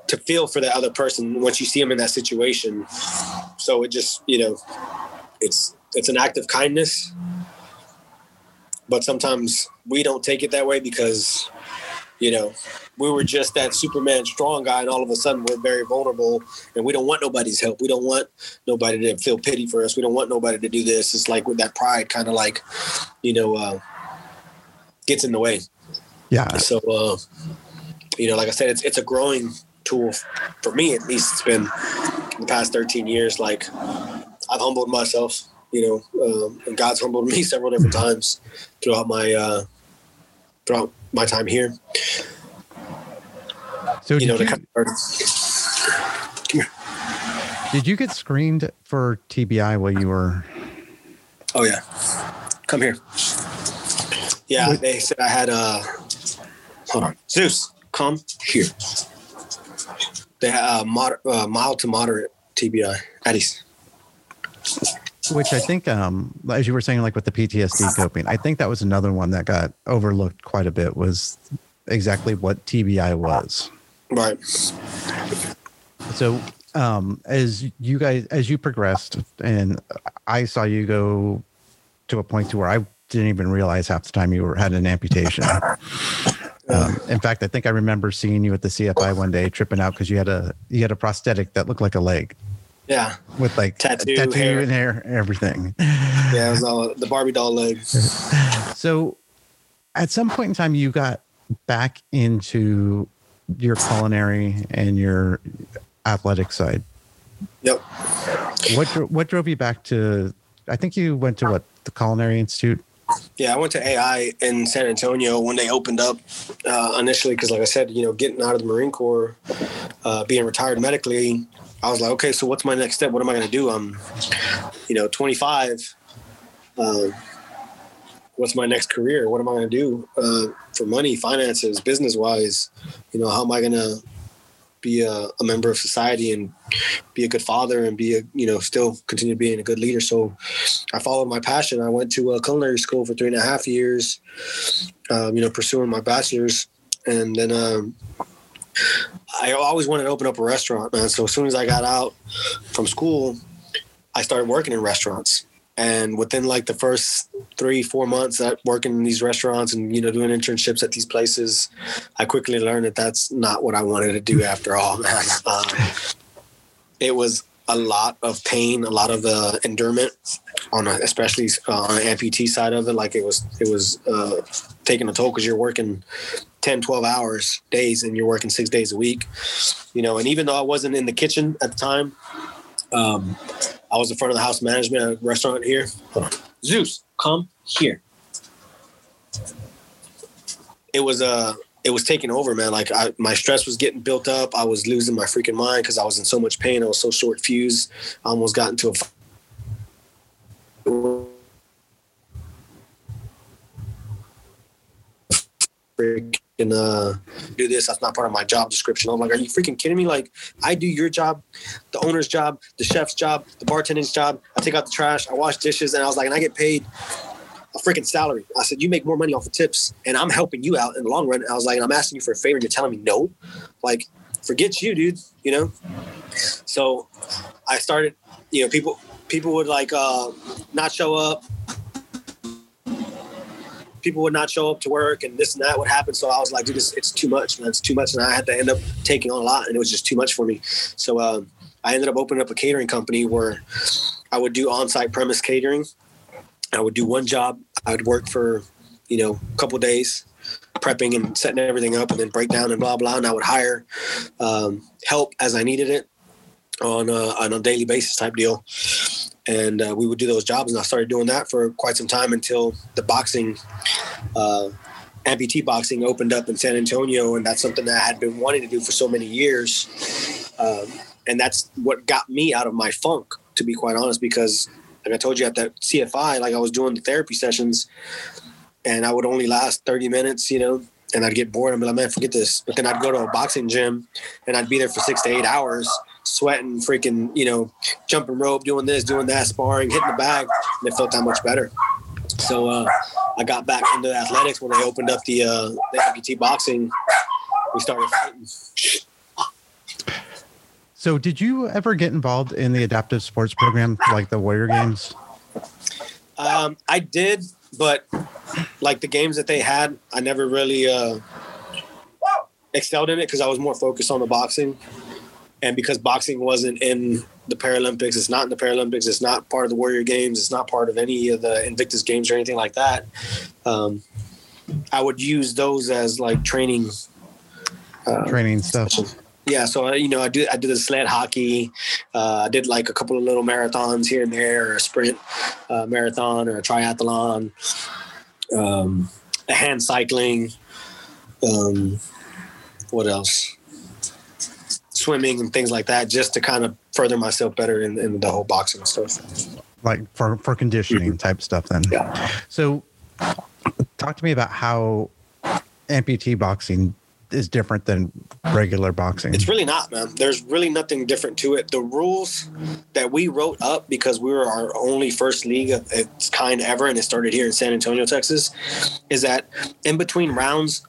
to feel for the other person once you see them in that situation. So it just you know, it's it's an act of kindness, but sometimes we don't take it that way because you know we were just that superman strong guy and all of a sudden we're very vulnerable and we don't want nobody's help. We don't want nobody to feel pity for us. We don't want nobody to do this. It's like with that pride kind of like you know uh gets in the way. Yeah. So uh you know like i said it's it's a growing tool for me at least. It's been the past 13 years like i've humbled myself you know um, and god's humbled me several different times throughout my uh throughout my time here. So you did know you, kind of, did you get screened for tbi while you were oh yeah. Come here. Yeah What- they said i had uh hold on. Zeus come here. They had uh, moder- uh, mild to moderate tbi addis which i think um as you were saying like with the ptsd coping i think that was another one that got overlooked quite a bit was exactly what tbi was. Right. So, um, as you guys, as you progressed, and I saw you go to a point to where I didn't even realize half the time you were had an amputation. Um, in fact, I think I remember seeing you at the CFI one day tripping out because you had a you had a prosthetic that looked like a leg yeah with like Tattoo, tattoo hair. and hair, everything. Yeah, it was all the Barbie doll legs. So, at some point in time, you got back into your culinary and your athletic side. Yep. What what drove you back to? I think you went to what the Culinary Institute. Yeah, I went to AI in San Antonio when they opened up uh, initially because, like I said, you know, getting out of the Marine Corps, uh, being retired medically, I was like, okay, so what's my next step? What am I going to do? I'm, you know, 25. Uh, what's my next career? What am I going to do uh, for money, finances, business wise? You know, how am I going to be a, a, member of society and be a good father and be a you know still continue being a good leader so i followed my passion i went to a culinary school for three and a half years um, you know pursuing my bachelor's and then um, i always wanted to open up a restaurant man. So as soon as i got out from school i started working in restaurants. And within like the first three four months at working in these restaurants and you know doing internships at these places i quickly learned that that's not what i wanted to do after all man. Um, it was a lot of pain a lot of uh, endurance on a, especially uh, on the amputee side of it like it was it was uh, taking a toll because you're working 10 12 hours days and you're working six days a week you know and even though i wasn't in the kitchen at the time um, I was in front of the house management restaurant here. Zeus, come here. It was uh it was taking over, man. Like I, my stress was getting built up. I was losing my freaking mind because I was in so much pain. I was so short fused. I almost got into a freaking uh, do this. That's not part of my job description. I'm like, are you freaking kidding me? Like, I do your job, the owner's job, the chef's job, the bartending's job. I take out the trash, I wash dishes, and I was like, and I get paid a freaking salary. I said, you make more money off of tips, and I'm helping you out in the long run. I was like, and I'm asking you for a favor, and you're telling me no. Like, forget you, dude. You know. So, I started. You know, people people would like uh, not show up people would not show up to work and this and that would happen. So I was like, dude, it's, it's too much, man. It's too much. And I had to end up taking on a lot and it was just too much for me. So uh, I ended up opening up a catering company where I would do on-site premise catering. I would do one job. I would work for, you know, a couple days prepping and setting everything up and then break down and blah, blah. And I would hire um, help as I needed it on a, on a daily basis type deal and uh, we would do those jobs. And I started doing that for quite some time until the boxing, uh, amputee boxing, opened up in San Antonio, and that's something that I had been wanting to do for so many years. Um, and that's what got me out of my funk, to be quite honest, because like I told you at that CFI, like I was doing the therapy sessions, and I would only last 30 minutes, you know, and I'd get bored be like, man, forget this. But then I'd go to a boxing gym and I'd be there for six to eight hours sweating, freaking, you know, jumping rope, doing this, doing that, sparring, hitting the bag, and it felt that much better. So uh, I got back into athletics when they opened up the uh, the amputee boxing. We started fighting. So, did you ever get involved in the adaptive sports program, like the Warrior Games? Um, I did, but like the games that they had, I never really uh, excelled in it because I was more focused on the boxing and because boxing wasn't in the Paralympics, it's not in the Paralympics, it's not part of the Warrior Games, it's not part of any of the Invictus Games or anything like that. Um, I would use those as like training, uh, training stuff. Yeah, so uh, you know, I did I did the sled hockey. Uh, I did like a couple of little marathons here and there, or a sprint uh, marathon, or a triathlon, um, a hand cycling. Um, what else? Swimming and things like that just to kind of further myself better in, in the whole boxing stuff. Like for, for conditioning mm-hmm. type stuff then. Yeah. So talk to me about how amputee boxing is different than regular boxing. It's really not, man. There's really nothing different to it. The rules that we wrote up because we were our only first league of its kind ever, and it started here in San Antonio, Texas, is that in between rounds,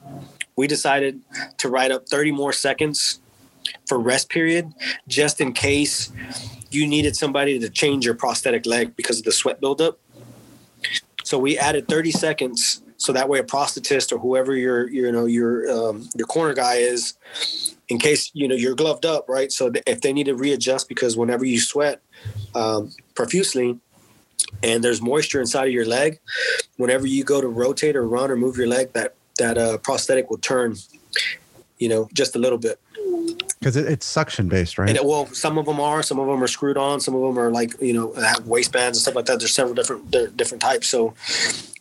we decided to write up 30 more seconds for rest period, just in case you needed somebody to change your prosthetic leg because of the sweat buildup. So we added 30 seconds, so that way a prosthetist or whoever your you know your um, your corner guy is, in case you know you're gloved up, right? So if they need to readjust because whenever you sweat um, profusely, and there's moisture inside of your leg. Whenever you go to rotate or run or move your leg, that that uh, prosthetic will turn, you know, just a little bit. Because it, it's suction based, right? It, well, some of them are, some of them are screwed on, some of them are like you know have waistbands and stuff like that. There's several different different types. So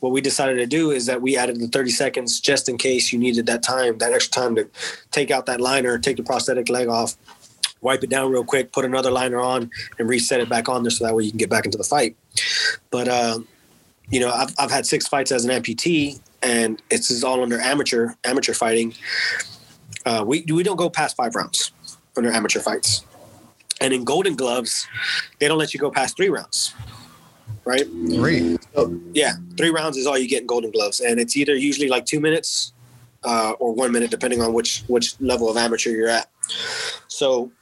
what we decided to do is that we added the 30 seconds just in case you needed that time, that extra time to take out that liner, take the prosthetic leg off, wipe it down real quick, put another liner on, and reset it back on there so that way you can get back into the fight. But uh, you know, I've I've had six fights as an amputee, and it's all under amateur amateur fighting. Uh, we we don't go past five rounds under amateur fights, and in Golden Gloves, they don't let you go past three rounds. Right? Three. So, yeah, three rounds is all you get in Golden Gloves, and it's either usually like two minutes uh, or one minute, depending on which which level of amateur you're at. So,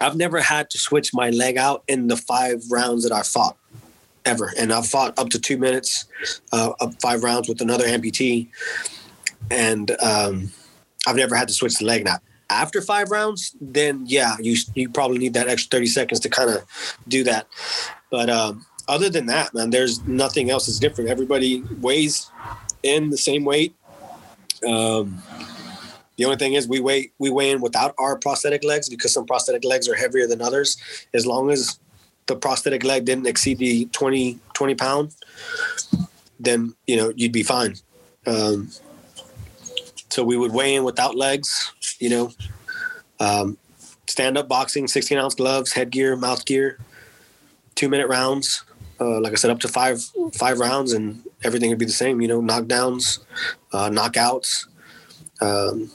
I've never had to switch my leg out in the five rounds that I fought ever, and I've fought up to two minutes, uh, up five rounds with another amputee, and um, I've never had to switch the leg. Now, after five rounds, then yeah, you you probably need that extra thirty seconds to kind of do that. But um, other than that, man, there's nothing else that's different. Everybody weighs in the same weight. Um, the only thing is we weigh we weigh in without our prosthetic legs because some prosthetic legs are heavier than others. As long as the prosthetic leg didn't exceed the 20, 20 pound, then you know you'd be fine. Um, so we would weigh in without legs, you know, um, stand up boxing, 16 ounce gloves, headgear, mouth gear, two minute rounds. Uh, like I said, up to five five rounds, and everything would be the same. You know, knockdowns, uh, knockouts. Um,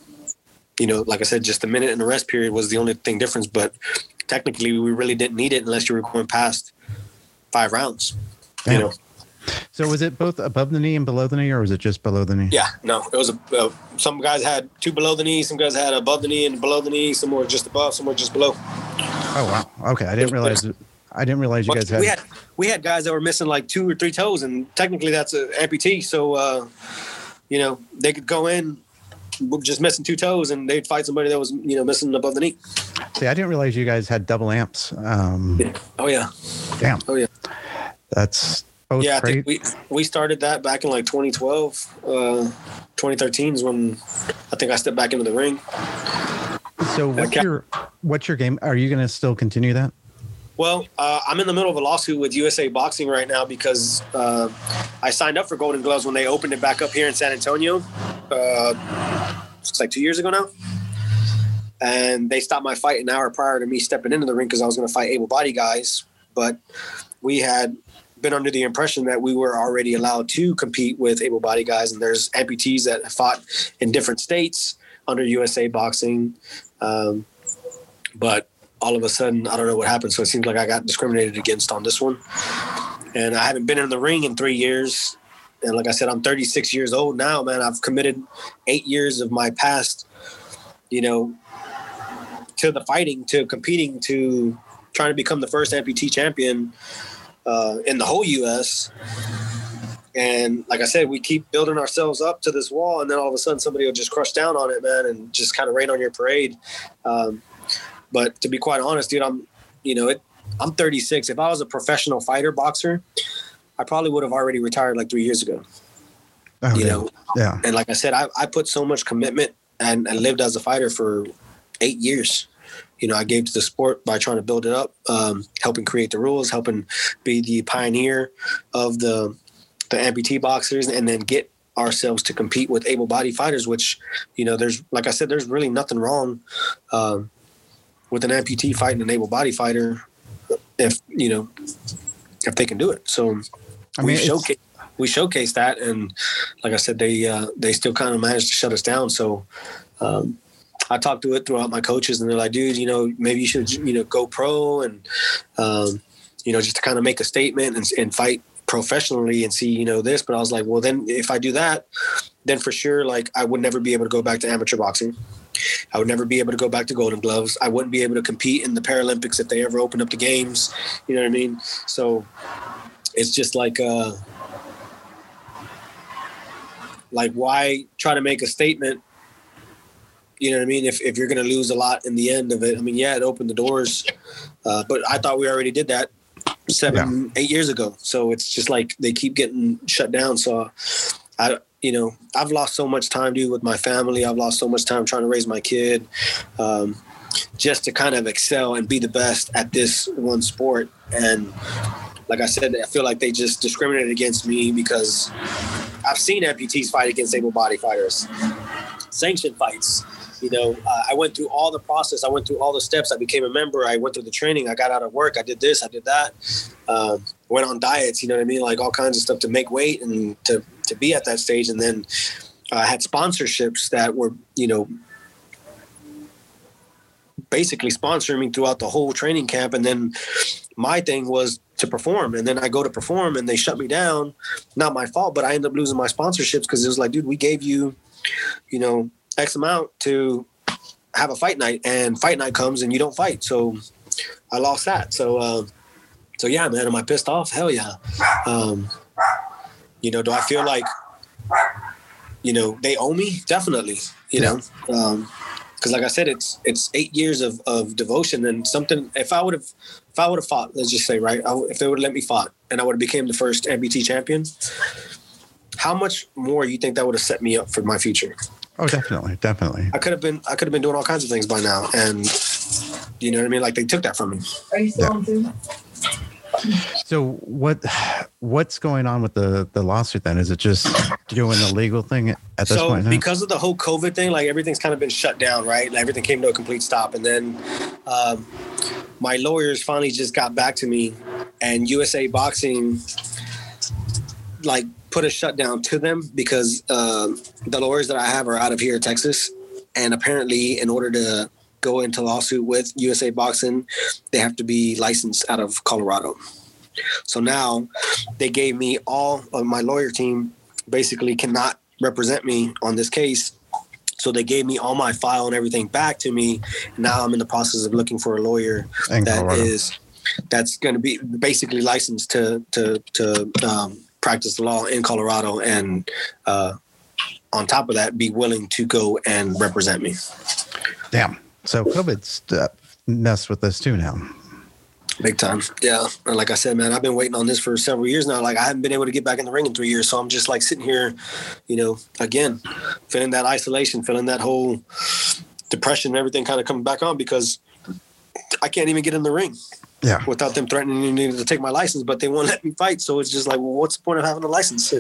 you know, like I said, just a minute and the rest period was the only thing difference. But technically, we really didn't need it unless you were going past five rounds. You know. So was it both above the knee and below the knee, or was it just below the knee? Yeah, no, it was a. Uh, some guys had two below the knee, some guys had above the knee and below the knee, some were just above, some were just below. Oh wow, okay, I didn't realize. I didn't realize you guys had. We had we had guys that were missing like two or three toes, and technically that's an amputee. So, uh, you know, they could go in just missing two toes, and they'd fight somebody that was you know missing above the knee. See, I didn't realize you guys had double amps. Um, yeah. Oh yeah. Damn. Oh yeah. That's yeah. Think we we started that back in like 2012, uh, 2013 is when I think I stepped back into the ring. So what's your what's your game? Are you going to still continue that? Well, uh, I'm in the middle of a lawsuit with USA Boxing right now because uh, I signed up for Golden Gloves when they opened it back up here in San Antonio. Uh, it's like two years ago now. And they stopped my fight an hour prior to me stepping into the ring because I was going to fight able body guys. But we had been under the impression that we were already allowed to compete with able bodied guys. And there's amputees that fought in different states under USA Boxing. Um, but all of a sudden, I don't know what happened. So it seems like I got discriminated against on this one. And I haven't been in the ring in three years. And like I said, I'm 36 years old now, man. I've committed eight years of my past, you know, to the fighting, to competing, to trying to become the first amputee champion uh, in the whole U.S. And like I said, we keep building ourselves up to this wall, and then all of a sudden somebody will just crush down on it, man, and just kind of rain on your parade. Um, but to be quite honest, dude, I'm, you know, it, I'm 36. If I was a professional fighter boxer, I probably would have already retired like three years ago. Oh, You know, yeah. and like I said, I, I put so much commitment and, and lived as a fighter for eight years. You know, I gave to the sport by trying to build it up, um, helping create the rules, helping be the pioneer of the the amputee boxers, and then get ourselves to compete with able-bodied fighters. Which, you know, there's like I said, there's really nothing wrong um, with an amputee fighting an able-bodied fighter if you know if they can do it. So I we mean, it's- showcase we showcased that, and like I said, they uh, they still kind of managed to shut us down. So um, I talked to it throughout my coaches, and they're like, "Dude, you know, maybe you should you know go pro and um, you know just to kind of make a statement and, and fight professionally and see you know this." But I was like, "Well, then if I do that, then for sure, like I would never be able to go back to amateur boxing." I would never be able to go back to Golden Gloves. I wouldn't be able to compete in the Paralympics if they ever opened up the games. You know what I mean? So it's just like uh like why try to make a statement you know what i mean if, if you're going to lose a lot in the end of it i mean yeah it opened the doors uh, but i thought we already did that seven, yeah. eight years ago. So it's just like they keep getting shut down. So I, you know, I've lost so much time, dude, with my family. I've lost so much time trying to raise my kid, um, just to kind of excel and be the best at this one sport. And like I said, I feel like they just discriminated against me because I've seen amputees fight against able-bodied fighters, sanctioned fights. You know, uh, I went through all the process. I went through all the steps. I became a member. I went through the training. I got out of work. I did this. I did that. Uh, went on diets. You know what I mean? Like all kinds of stuff to make weight and to to be at that stage. And then uh, I had sponsorships that were, you know, basically sponsoring me throughout the whole training camp. And then my thing was to perform. And then I go to perform and they shut me down. Not my fault, but I end up losing my sponsorships because it was like, dude, we gave you, you know, X amount to have a fight night, and fight night comes and you don't fight. So I lost that. So, uh, so yeah, man, am I pissed off? Hell yeah. Um, you know, do I feel like, you know, they owe me? Definitely. You yeah. know, um, because like I said, it's it's eight years of, of devotion and something. If I would have, if I would have fought, let's just say, right, I, if they would have let me fight and I would have became the first amputee champion, how much more you think that would have set me up for my future? Oh, definitely, definitely. I could have been, I could have been doing all kinds of things by now, and you know what I mean. Like they took that from me. Are you still yeah. on So what what's going on with the the lawsuit then? Is it just doing the legal thing at this so point? So because of the whole COVID thing, like everything's kind of been shut down, right? Like everything came to a complete stop, and then um, my lawyers finally just got back to me, and USA Boxing like put a shutdown to them because um, the lawyers that I have are out of here, in Texas, and apparently, in order to go into lawsuit with USA Boxing, they have to be licensed out of Colorado. So now they gave me all of my lawyer team basically cannot represent me on this case. So they gave me all my file and everything back to me. Now I'm in the process of looking for a lawyer that Colorado. is that's going to be basically licensed to to to um, practice the law in Colorado, and uh, on top of that, be willing to go and represent me. Damn. So COVID's uh, messed with us too now. Big time. Yeah. And like I said, man, I've been waiting on this for several years now. Like I haven't been able to get back in the ring in three years. So I'm just like sitting here, you know, again, feeling that isolation, feeling that whole depression and everything kind of coming back on because I can't even get in the ring. Yeah. Without them threatening you to take my license, but they won't let me fight. So it's just like, well, what's the point of having a license?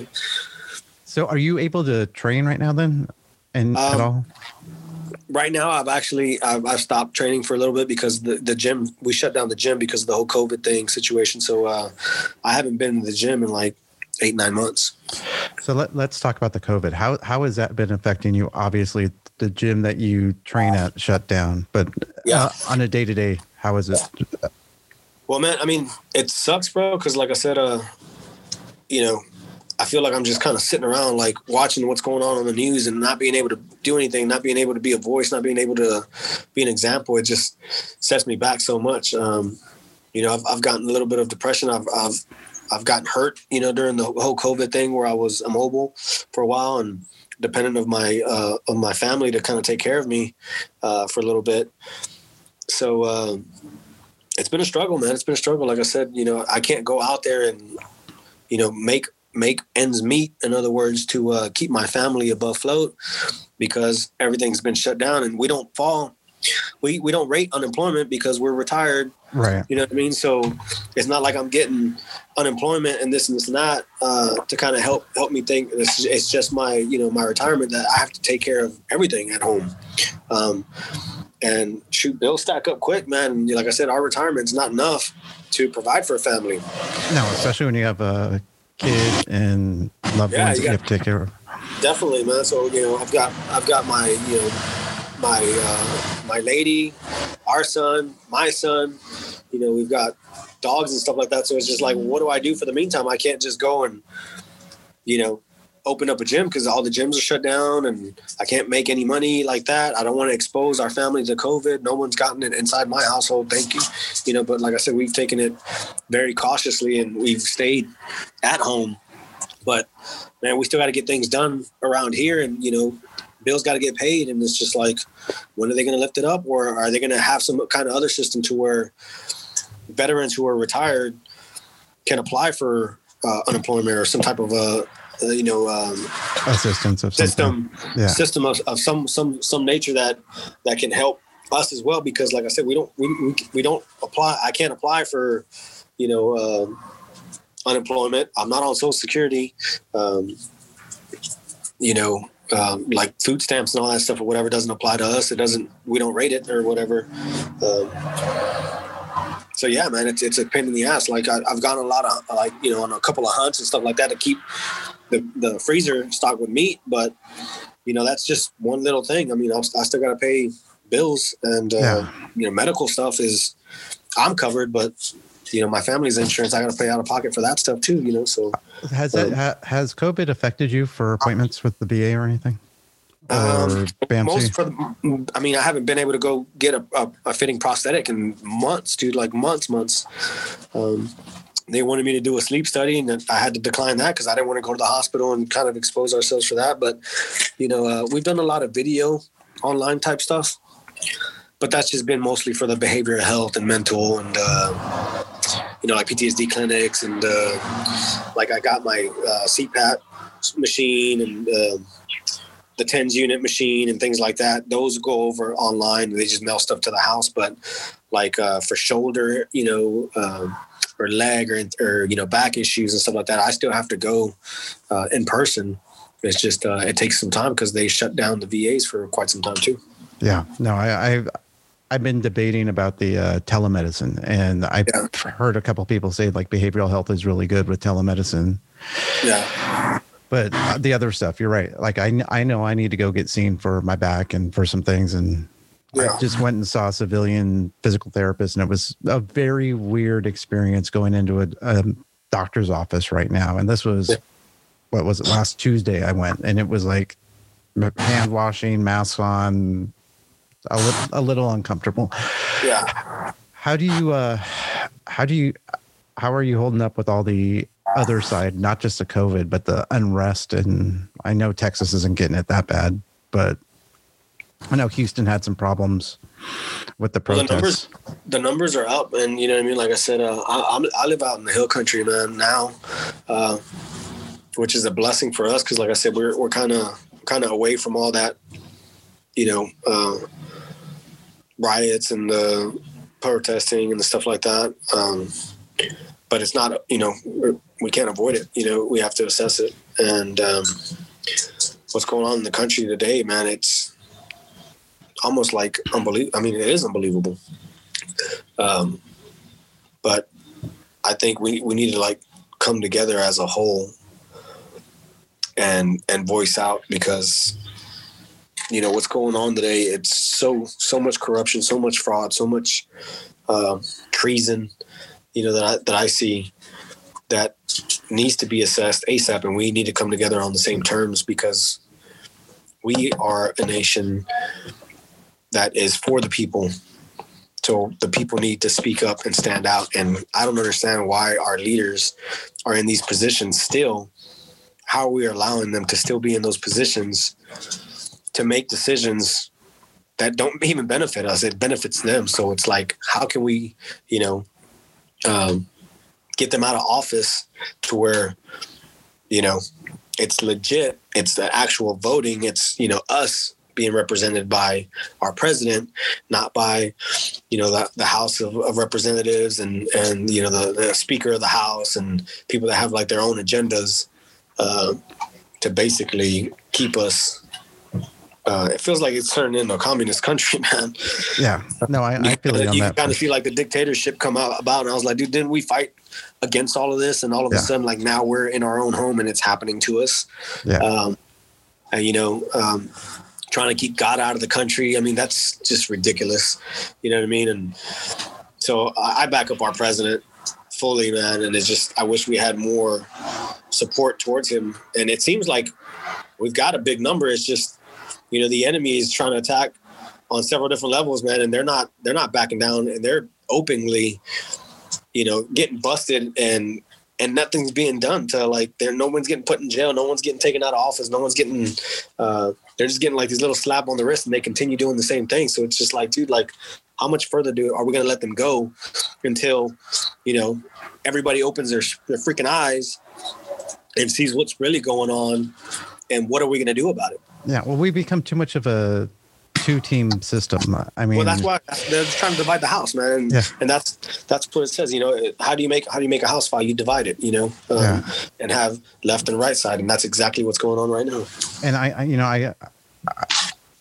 So are you able to train right now then? And um, at all? Right now, I've actually I've, I've, stopped training for a little bit because the, the gym we shut down the gym because of the whole COVID thing situation. So uh, I haven't been to the gym in like eight nine months. So let, let's talk about the COVID. How how has that been affecting you? Obviously, the gym that you train at shut down, but yeah. Uh, on a day to day, how is it? Well, man, I mean, it sucks, bro. Because like I said, uh, you know, I feel like I'm just kind of sitting around, like watching what's going on on the news and not being able to do anything, not being able to be a voice, not being able to be an example. It just sets me back so much. Um, you know, I've, I've gotten a little bit of depression. I've, I've, I've gotten hurt, you know, during the whole COVID thing where I was immobile for a while and dependent of my, uh, of my family to kind of take care of me, uh, for a little bit. So, uh, it's been a struggle, man. It's been a struggle. Like I said, you know, I can't go out there and, you know, make make ends meet. In other words, to uh, keep my family above float because everything's been shut down and we don't fall. We we don't rate unemployment because we're retired. Right. You know what I mean? So it's not like I'm getting unemployment and this and this and that uh, to kind of help help me think. It's, it's, just my you know my retirement that I have to take care of everything at home. Um, and shoot, they'll stack up quick, man. Like I said, our retirement's not enough to provide for a family. No, especially when you have a kid and loved yeah, ones you have to take care of. Definitely, man. So you know, I've got I've got my you know my uh, my lady, our son, my son. You know, we've got dogs and stuff like that. So it's just like, what do I do for the meantime? I can't just go and you know open up a gym because all the gyms are shut down and I can't make any money like that. I don't want to expose our family to COVID. No one's gotten it inside my household. Thank you. You know, but like I said, we've taken it very cautiously and we've stayed at home. But man, we still got to get things done around here and, you know, bills got to get paid. And it's just like, when are they going to lift it up? Or are they going to have some kind of other system to where veterans who are retired can apply for uh, unemployment or some type of a uh, you know um, assistance of system yeah. system of, of some some some nature that that can help us as well because like I said we don't we, we, we don't apply I can't apply for you know um, unemployment I'm not on social security um, you know um, like food stamps and all that stuff or whatever doesn't apply to us. It doesn't. We don't rate it or whatever. Um, so yeah, man, it's it's a pain in the ass. Like I, have gone a lot of like you know on a couple of hunts and stuff like that to keep the, the freezer stocked with meat, but you know that's just one little thing. I mean, i i still got to pay bills and uh, yeah. you know medical stuff is I'm covered, but you know my family's insurance i got to pay out of pocket for that stuff too you know so has um, ha, has covid affected you for appointments with the va or anything um, most for the, I mean, I haven't been able to go get a, a, a fitting prosthetic in months, dude. Like months, months. Um, they wanted me to do a sleep study, and I had to decline that because I didn't want to go to the hospital and kind of expose ourselves for that. But you know, uh, we've done a lot of video, online type stuff, but that's just been mostly for the behavioral health and mental and uh, you know, like PTSD clinics and uh, like I got my uh, CPAP machine and uh, the TENS unit machine and things like that. Those go over online. They just mail stuff to the house. But like uh, for shoulder, you know, um, or leg or, or, you know, back issues and stuff like that, I still have to go uh, in person. It's just, uh, it takes some time because they shut down the VAs for quite some time too. Yeah, no, I, I I've been debating about the uh, telemedicine, and I've yeah. heard a couple people say like behavioral health is really good with telemedicine. Yeah. But uh, the other stuff, you're right. Like I, I know I need to go get seen for my back and for some things, and yeah. I just went and saw a civilian physical therapist, and it was a very weird experience going into a, a doctor's office right now. And this was, yeah. what was it? Last Tuesday I went, and it was like hand washing, masks on, a, li- a little uncomfortable. Yeah. How do you, uh, how do you, how are you holding up with all the other side, not just the COVID, but the unrest? And I know Texas isn't getting it that bad, but I know Houston had some problems with the protests. Well, the numbers, the numbers are up, and you know what I mean. Like I said, uh, I, I, live out in the hill country, man. Now, uh, which is a blessing for us because, like I said, we're we're kind of kind of away from all that, you know, uh, riots and the protesting and the stuff like that. Um, but it's not, you know, we can't avoid it. You know, we have to assess it. And um, what's going on in the country today, man, it's almost like unbelievable. I mean, it is unbelievable. Um, but I think we, we need to like come together as a whole and and voice out because you know what's going on today it's so so much corruption so much fraud so much uh, treason you know that I, that I see that needs to be assessed asap and we need to come together on the same terms because we are a nation that is for the people so the people need to speak up and stand out and i don't understand why our leaders are in these positions still how we are allowing them to still be in those positions to make decisions that don't even benefit us. It benefits them. So it's like, how can we, you know, um, get them out of office to where, you know, it's legit. It's the actual voting. It's, you know, us being represented by our president, not by, you know, the, the House of, of Representatives and, and, you know, the, the Speaker of the House and people that have like their own agendas uh, to basically keep us uh, it feels like it's turning into a communist country, man. Yeah, no, I, I feel you, you kind of feel like the dictatorship come out about, and I was like, dude, didn't we fight against all of this? And all of yeah. a sudden, like now we're in our own home and it's happening to us. Yeah. Um, and you know, um, trying to keep God out of the country. I mean, that's just ridiculous. You know what I mean? And so I, back up our president fully, man. And it's just I wish we had more support towards him. And it seems like we've got a big number. It's just you know the enemy is trying to attack on several different levels, man, and they're not they're not backing down, and they're openly, you know, getting busted and and nothing's being done to like there no one's getting put in jail no one's getting taken out of office no one's getting uh they're just getting like these little slap on the wrist and they continue doing the same thing. So it's just like dude like how much further do are we going to let them go until you know everybody opens their, their freaking eyes and sees what's really going on and what are we going to do about it? Yeah, well, we become too much of a two-team system. I mean, well that's why they're just trying to divide the house man and, Yeah. and that's that's what it says you know how do you make how do you make a house file you divide it you know um, Yeah. and have left and right side and that's exactly what's going on right now and I, I you know, I,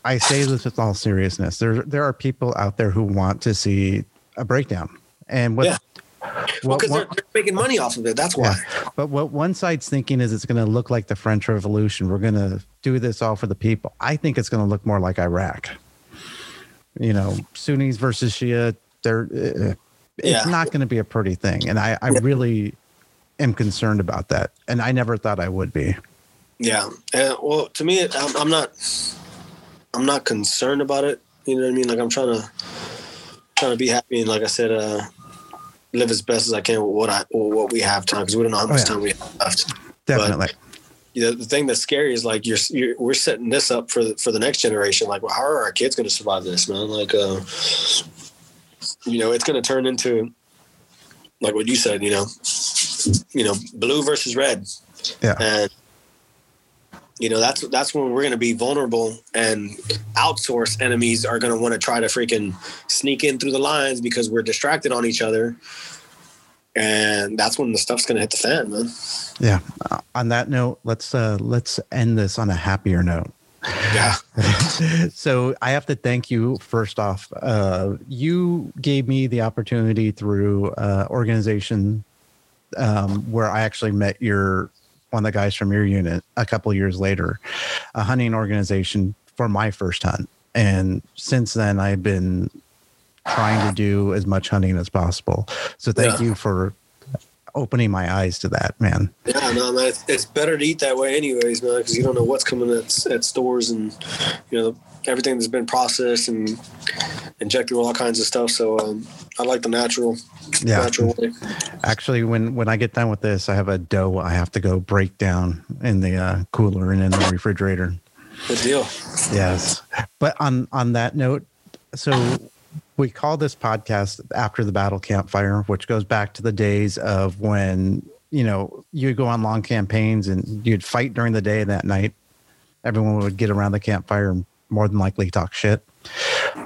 I say this with all seriousness. There, there are people out there who want to see a breakdown, and what, Yeah. Well because they're, they're making money off of it that's why yeah. But what one side's thinking is it's going to look like the French Revolution. We're going to do this all for the people. I think it's going to look more like Iraq. You know, Sunnis versus Shia. They're. Uh, it's Yeah. not going to be a pretty thing, and I, I really am concerned about that. And I never thought I would be. Yeah. Uh, well, to me, I'm, I'm not. I'm not concerned about it. You know what I mean? Like I'm trying to trying to be happy and, like I said, uh, live as best as I can with what I with what we have time because we don't know how much yeah. time we have left. Definitely. You know, the thing that's scary is like you're, you're we're setting this up for the, for the next generation. Like, well, how are our kids going to survive this, man? Like, uh, you know, it's going to turn into like what you said. You know, you know, blue versus red yeah. and you know that's that's when we're going to be vulnerable and outsource enemies are going to want to try to freaking sneak in through the lines because we're distracted on each other and that's when the stuff's going to hit the fan man Yeah. Uh, on that note, let's uh let's end this on a happier note. yeah so I have to thank you first off. Uh, you gave me the opportunity through uh, organization um, where I actually met your one of the guys from your unit a couple years later, a hunting organization for my first hunt. And since then, I've been trying to do as much hunting as possible. So thank Yeah. you for opening my eyes to that, man. yeah no man it's, it's better to eat that way anyways man because you don't know what's coming at, at stores and you know everything that's been processed and injected with all kinds of stuff so um, i like the natural Yeah. natural way Actually, when when I get done with this, I have a dough I have to go break down in the uh, cooler and in the refrigerator. good deal Yes, but on on that note, so we call this podcast after the battle campfire, which goes back to the days of when you know you'd go on long campaigns and you'd fight during the day and that night. Everyone would get around the campfire and more than likely talk shit.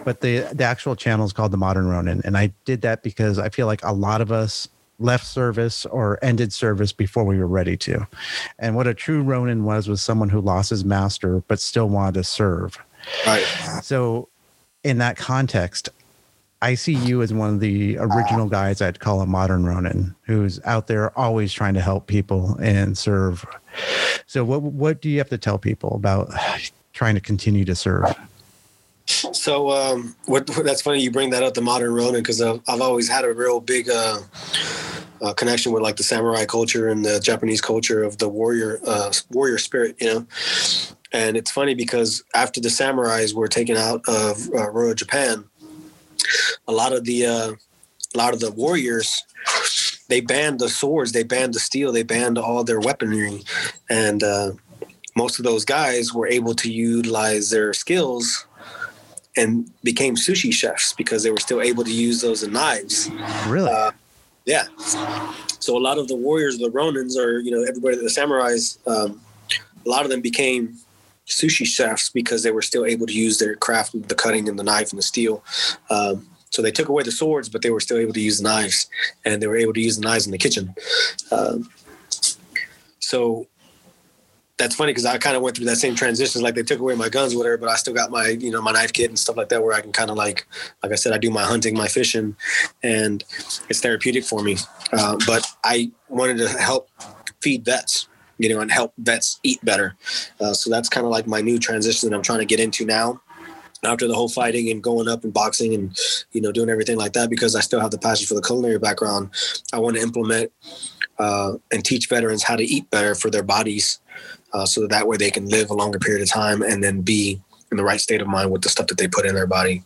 But the the actual channel is called the Modern Ronin, and I did that because I feel like a lot of us left service or ended service before we were ready to. And what a true Ronin was was someone who lost his master but still wanted to serve. right So, in that context, I see you as one of the original guys I'd call a modern Ronin, who's out there always trying to help people and serve. So, what what do you have to tell people about trying to continue to serve? So um, what, that's funny you bring that up the modern Ronin because I've, I've always had a real big uh, uh, connection with like the samurai culture and the Japanese culture of the warrior uh, warrior spirit, you know. And it's funny because after the samurais were taken out of uh, Royal Japan, a lot of the uh, a lot of the warriors they banned the swords, they banned the steel, they banned all their weaponry, and uh, most of those guys were able to utilize their skills and became sushi chefs because they were still able to use those as knives. Really? Uh, Yeah. So a lot of the warriors, the Ronins, or you know everybody, the samurais, um, a lot of them became sushi chefs because they were still able to use their craft, with the cutting and the knife and the steel. Um, so they took away the swords, but they were still able to use the knives, and they were able to use the knives in the kitchen. Um, so that's funny because I kind of went through that same transition. Like they took away my guns, whatever, but I still got my, you know, my knife kit and stuff like that, where I can kind of like, like I said, I do my hunting, my fishing, and it's therapeutic for me. Uh, but I wanted to help feed vets, you know, and help vets eat better. Uh, so that's kind of like my new transition that I'm trying to get into now. After the whole fighting and going up and boxing and you know doing everything like that, because I still have the passion for the culinary background, I want to implement uh, and teach veterans how to eat better for their bodies, uh, so that, way they can live a longer period of time and then be in the right state of mind with the stuff that they put in their body,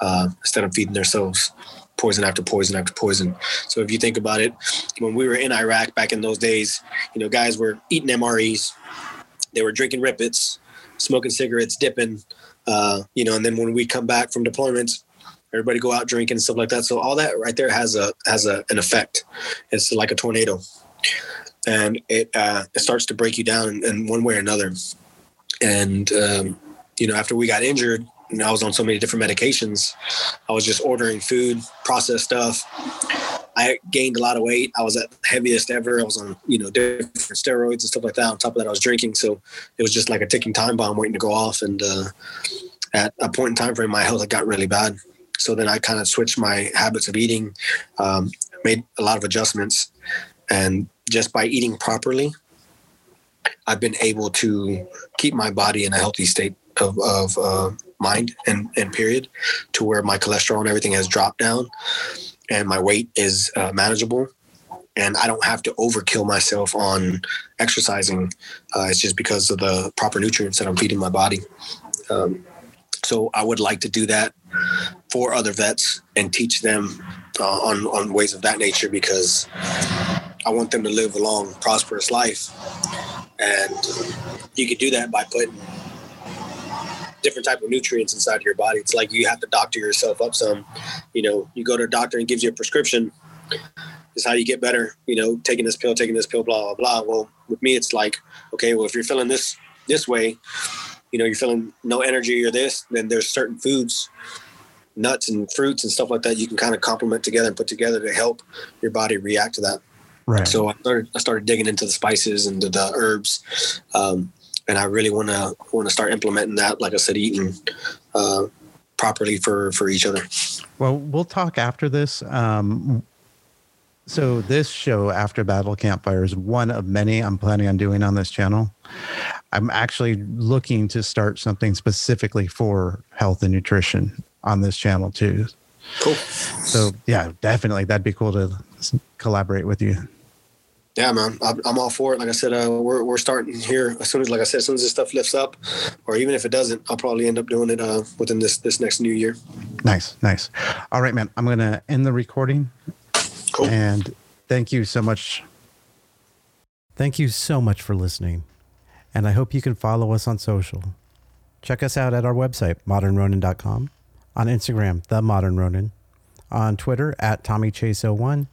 uh, instead of feeding themselves poison after poison after poison. So if you think about it, when we were in Iraq back in those days, you know, guys were eating MREs, they were drinking Rip Its, smoking cigarettes, dipping, uh, you know, and then when we come back from deployments, everybody go out drinking and stuff like that. So all that right there has a has a an effect. It's like a tornado, and it uh, it starts to break you down in, in one way or another. And um, you know, after we got injured, and I was on so many different medications, I was just ordering food, processed stuff. I gained a lot of weight. I was at heaviest ever. I was on, you know, different steroids and stuff like that. On top of that, I was drinking. So it was just like a ticking time bomb waiting to go off. And uh, at a point in time frame, my health got really bad. So then I kind of switched my habits of eating, um, made a lot of adjustments. And just by eating properly, I've been able to keep my body in a healthy state of, of uh, mind and, and period to where my cholesterol and everything has dropped down and my weight is uh, manageable and I don't have to overkill myself on exercising. Uh, it's just because of the proper nutrients that I'm feeding my body. Um, so I would like to do that for other vets and teach them uh, on on ways of that nature because I want them to live a long, prosperous life, and you can do that by putting different type of nutrients inside your body. It's like you have to doctor yourself up some. You know, you go to a doctor and gives you a prescription. Is how you get better. You know, taking this pill, taking this pill, blah blah blah. Well, with me, it's like, okay, well, if you're feeling this this way, you know, you're feeling no energy or this, then there's certain foods, nuts and fruits and stuff like that you can kind of complement together and put together to help your body react to that. Right. So I started I started digging into the spices and the, the herbs. Um, and I really want to want to start implementing that. Like I said, eating uh, properly for for each other. Well, we'll talk after this. Um, so this show, After Battle Campfire, is one of many I'm planning on doing on this channel. I'm actually looking to start something specifically for health and nutrition on this channel too. Cool. So yeah, definitely that'd be cool to collaborate with you. Yeah, man, I'm all for it. Like I said, uh, we're we're starting here as soon as, like I said, as soon as this stuff lifts up, or even if it doesn't, I'll probably end up doing it uh, within this this next new year. Nice, nice. All right, man. I'm gonna end the recording. Cool. And thank you so much. Thank you so much for listening, and I hope you can follow us on social. Check us out at our website, modernronin.com, on Instagram, the Modern Ronin, on Twitter at Tommy Chase01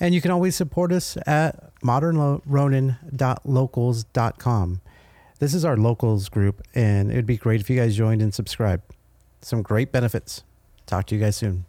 and you can always support us at modernronin.locals.com. This is our locals group, and it would be great if you guys joined and subscribed. Some great benefits. Talk to you guys soon.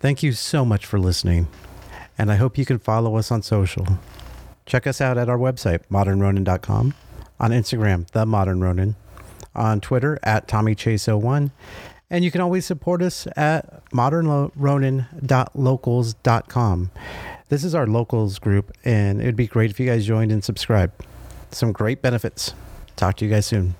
Thank you so much for listening, and I hope you can follow us on social. Check us out at our website, modernronin.com, on Instagram, The Modern Ronin, on Twitter at TommyChase01, and you can always support us at modernronin.locals.com. This is our locals group, and it would be great if you guys joined and subscribed. Some great benefits. Talk to you guys soon.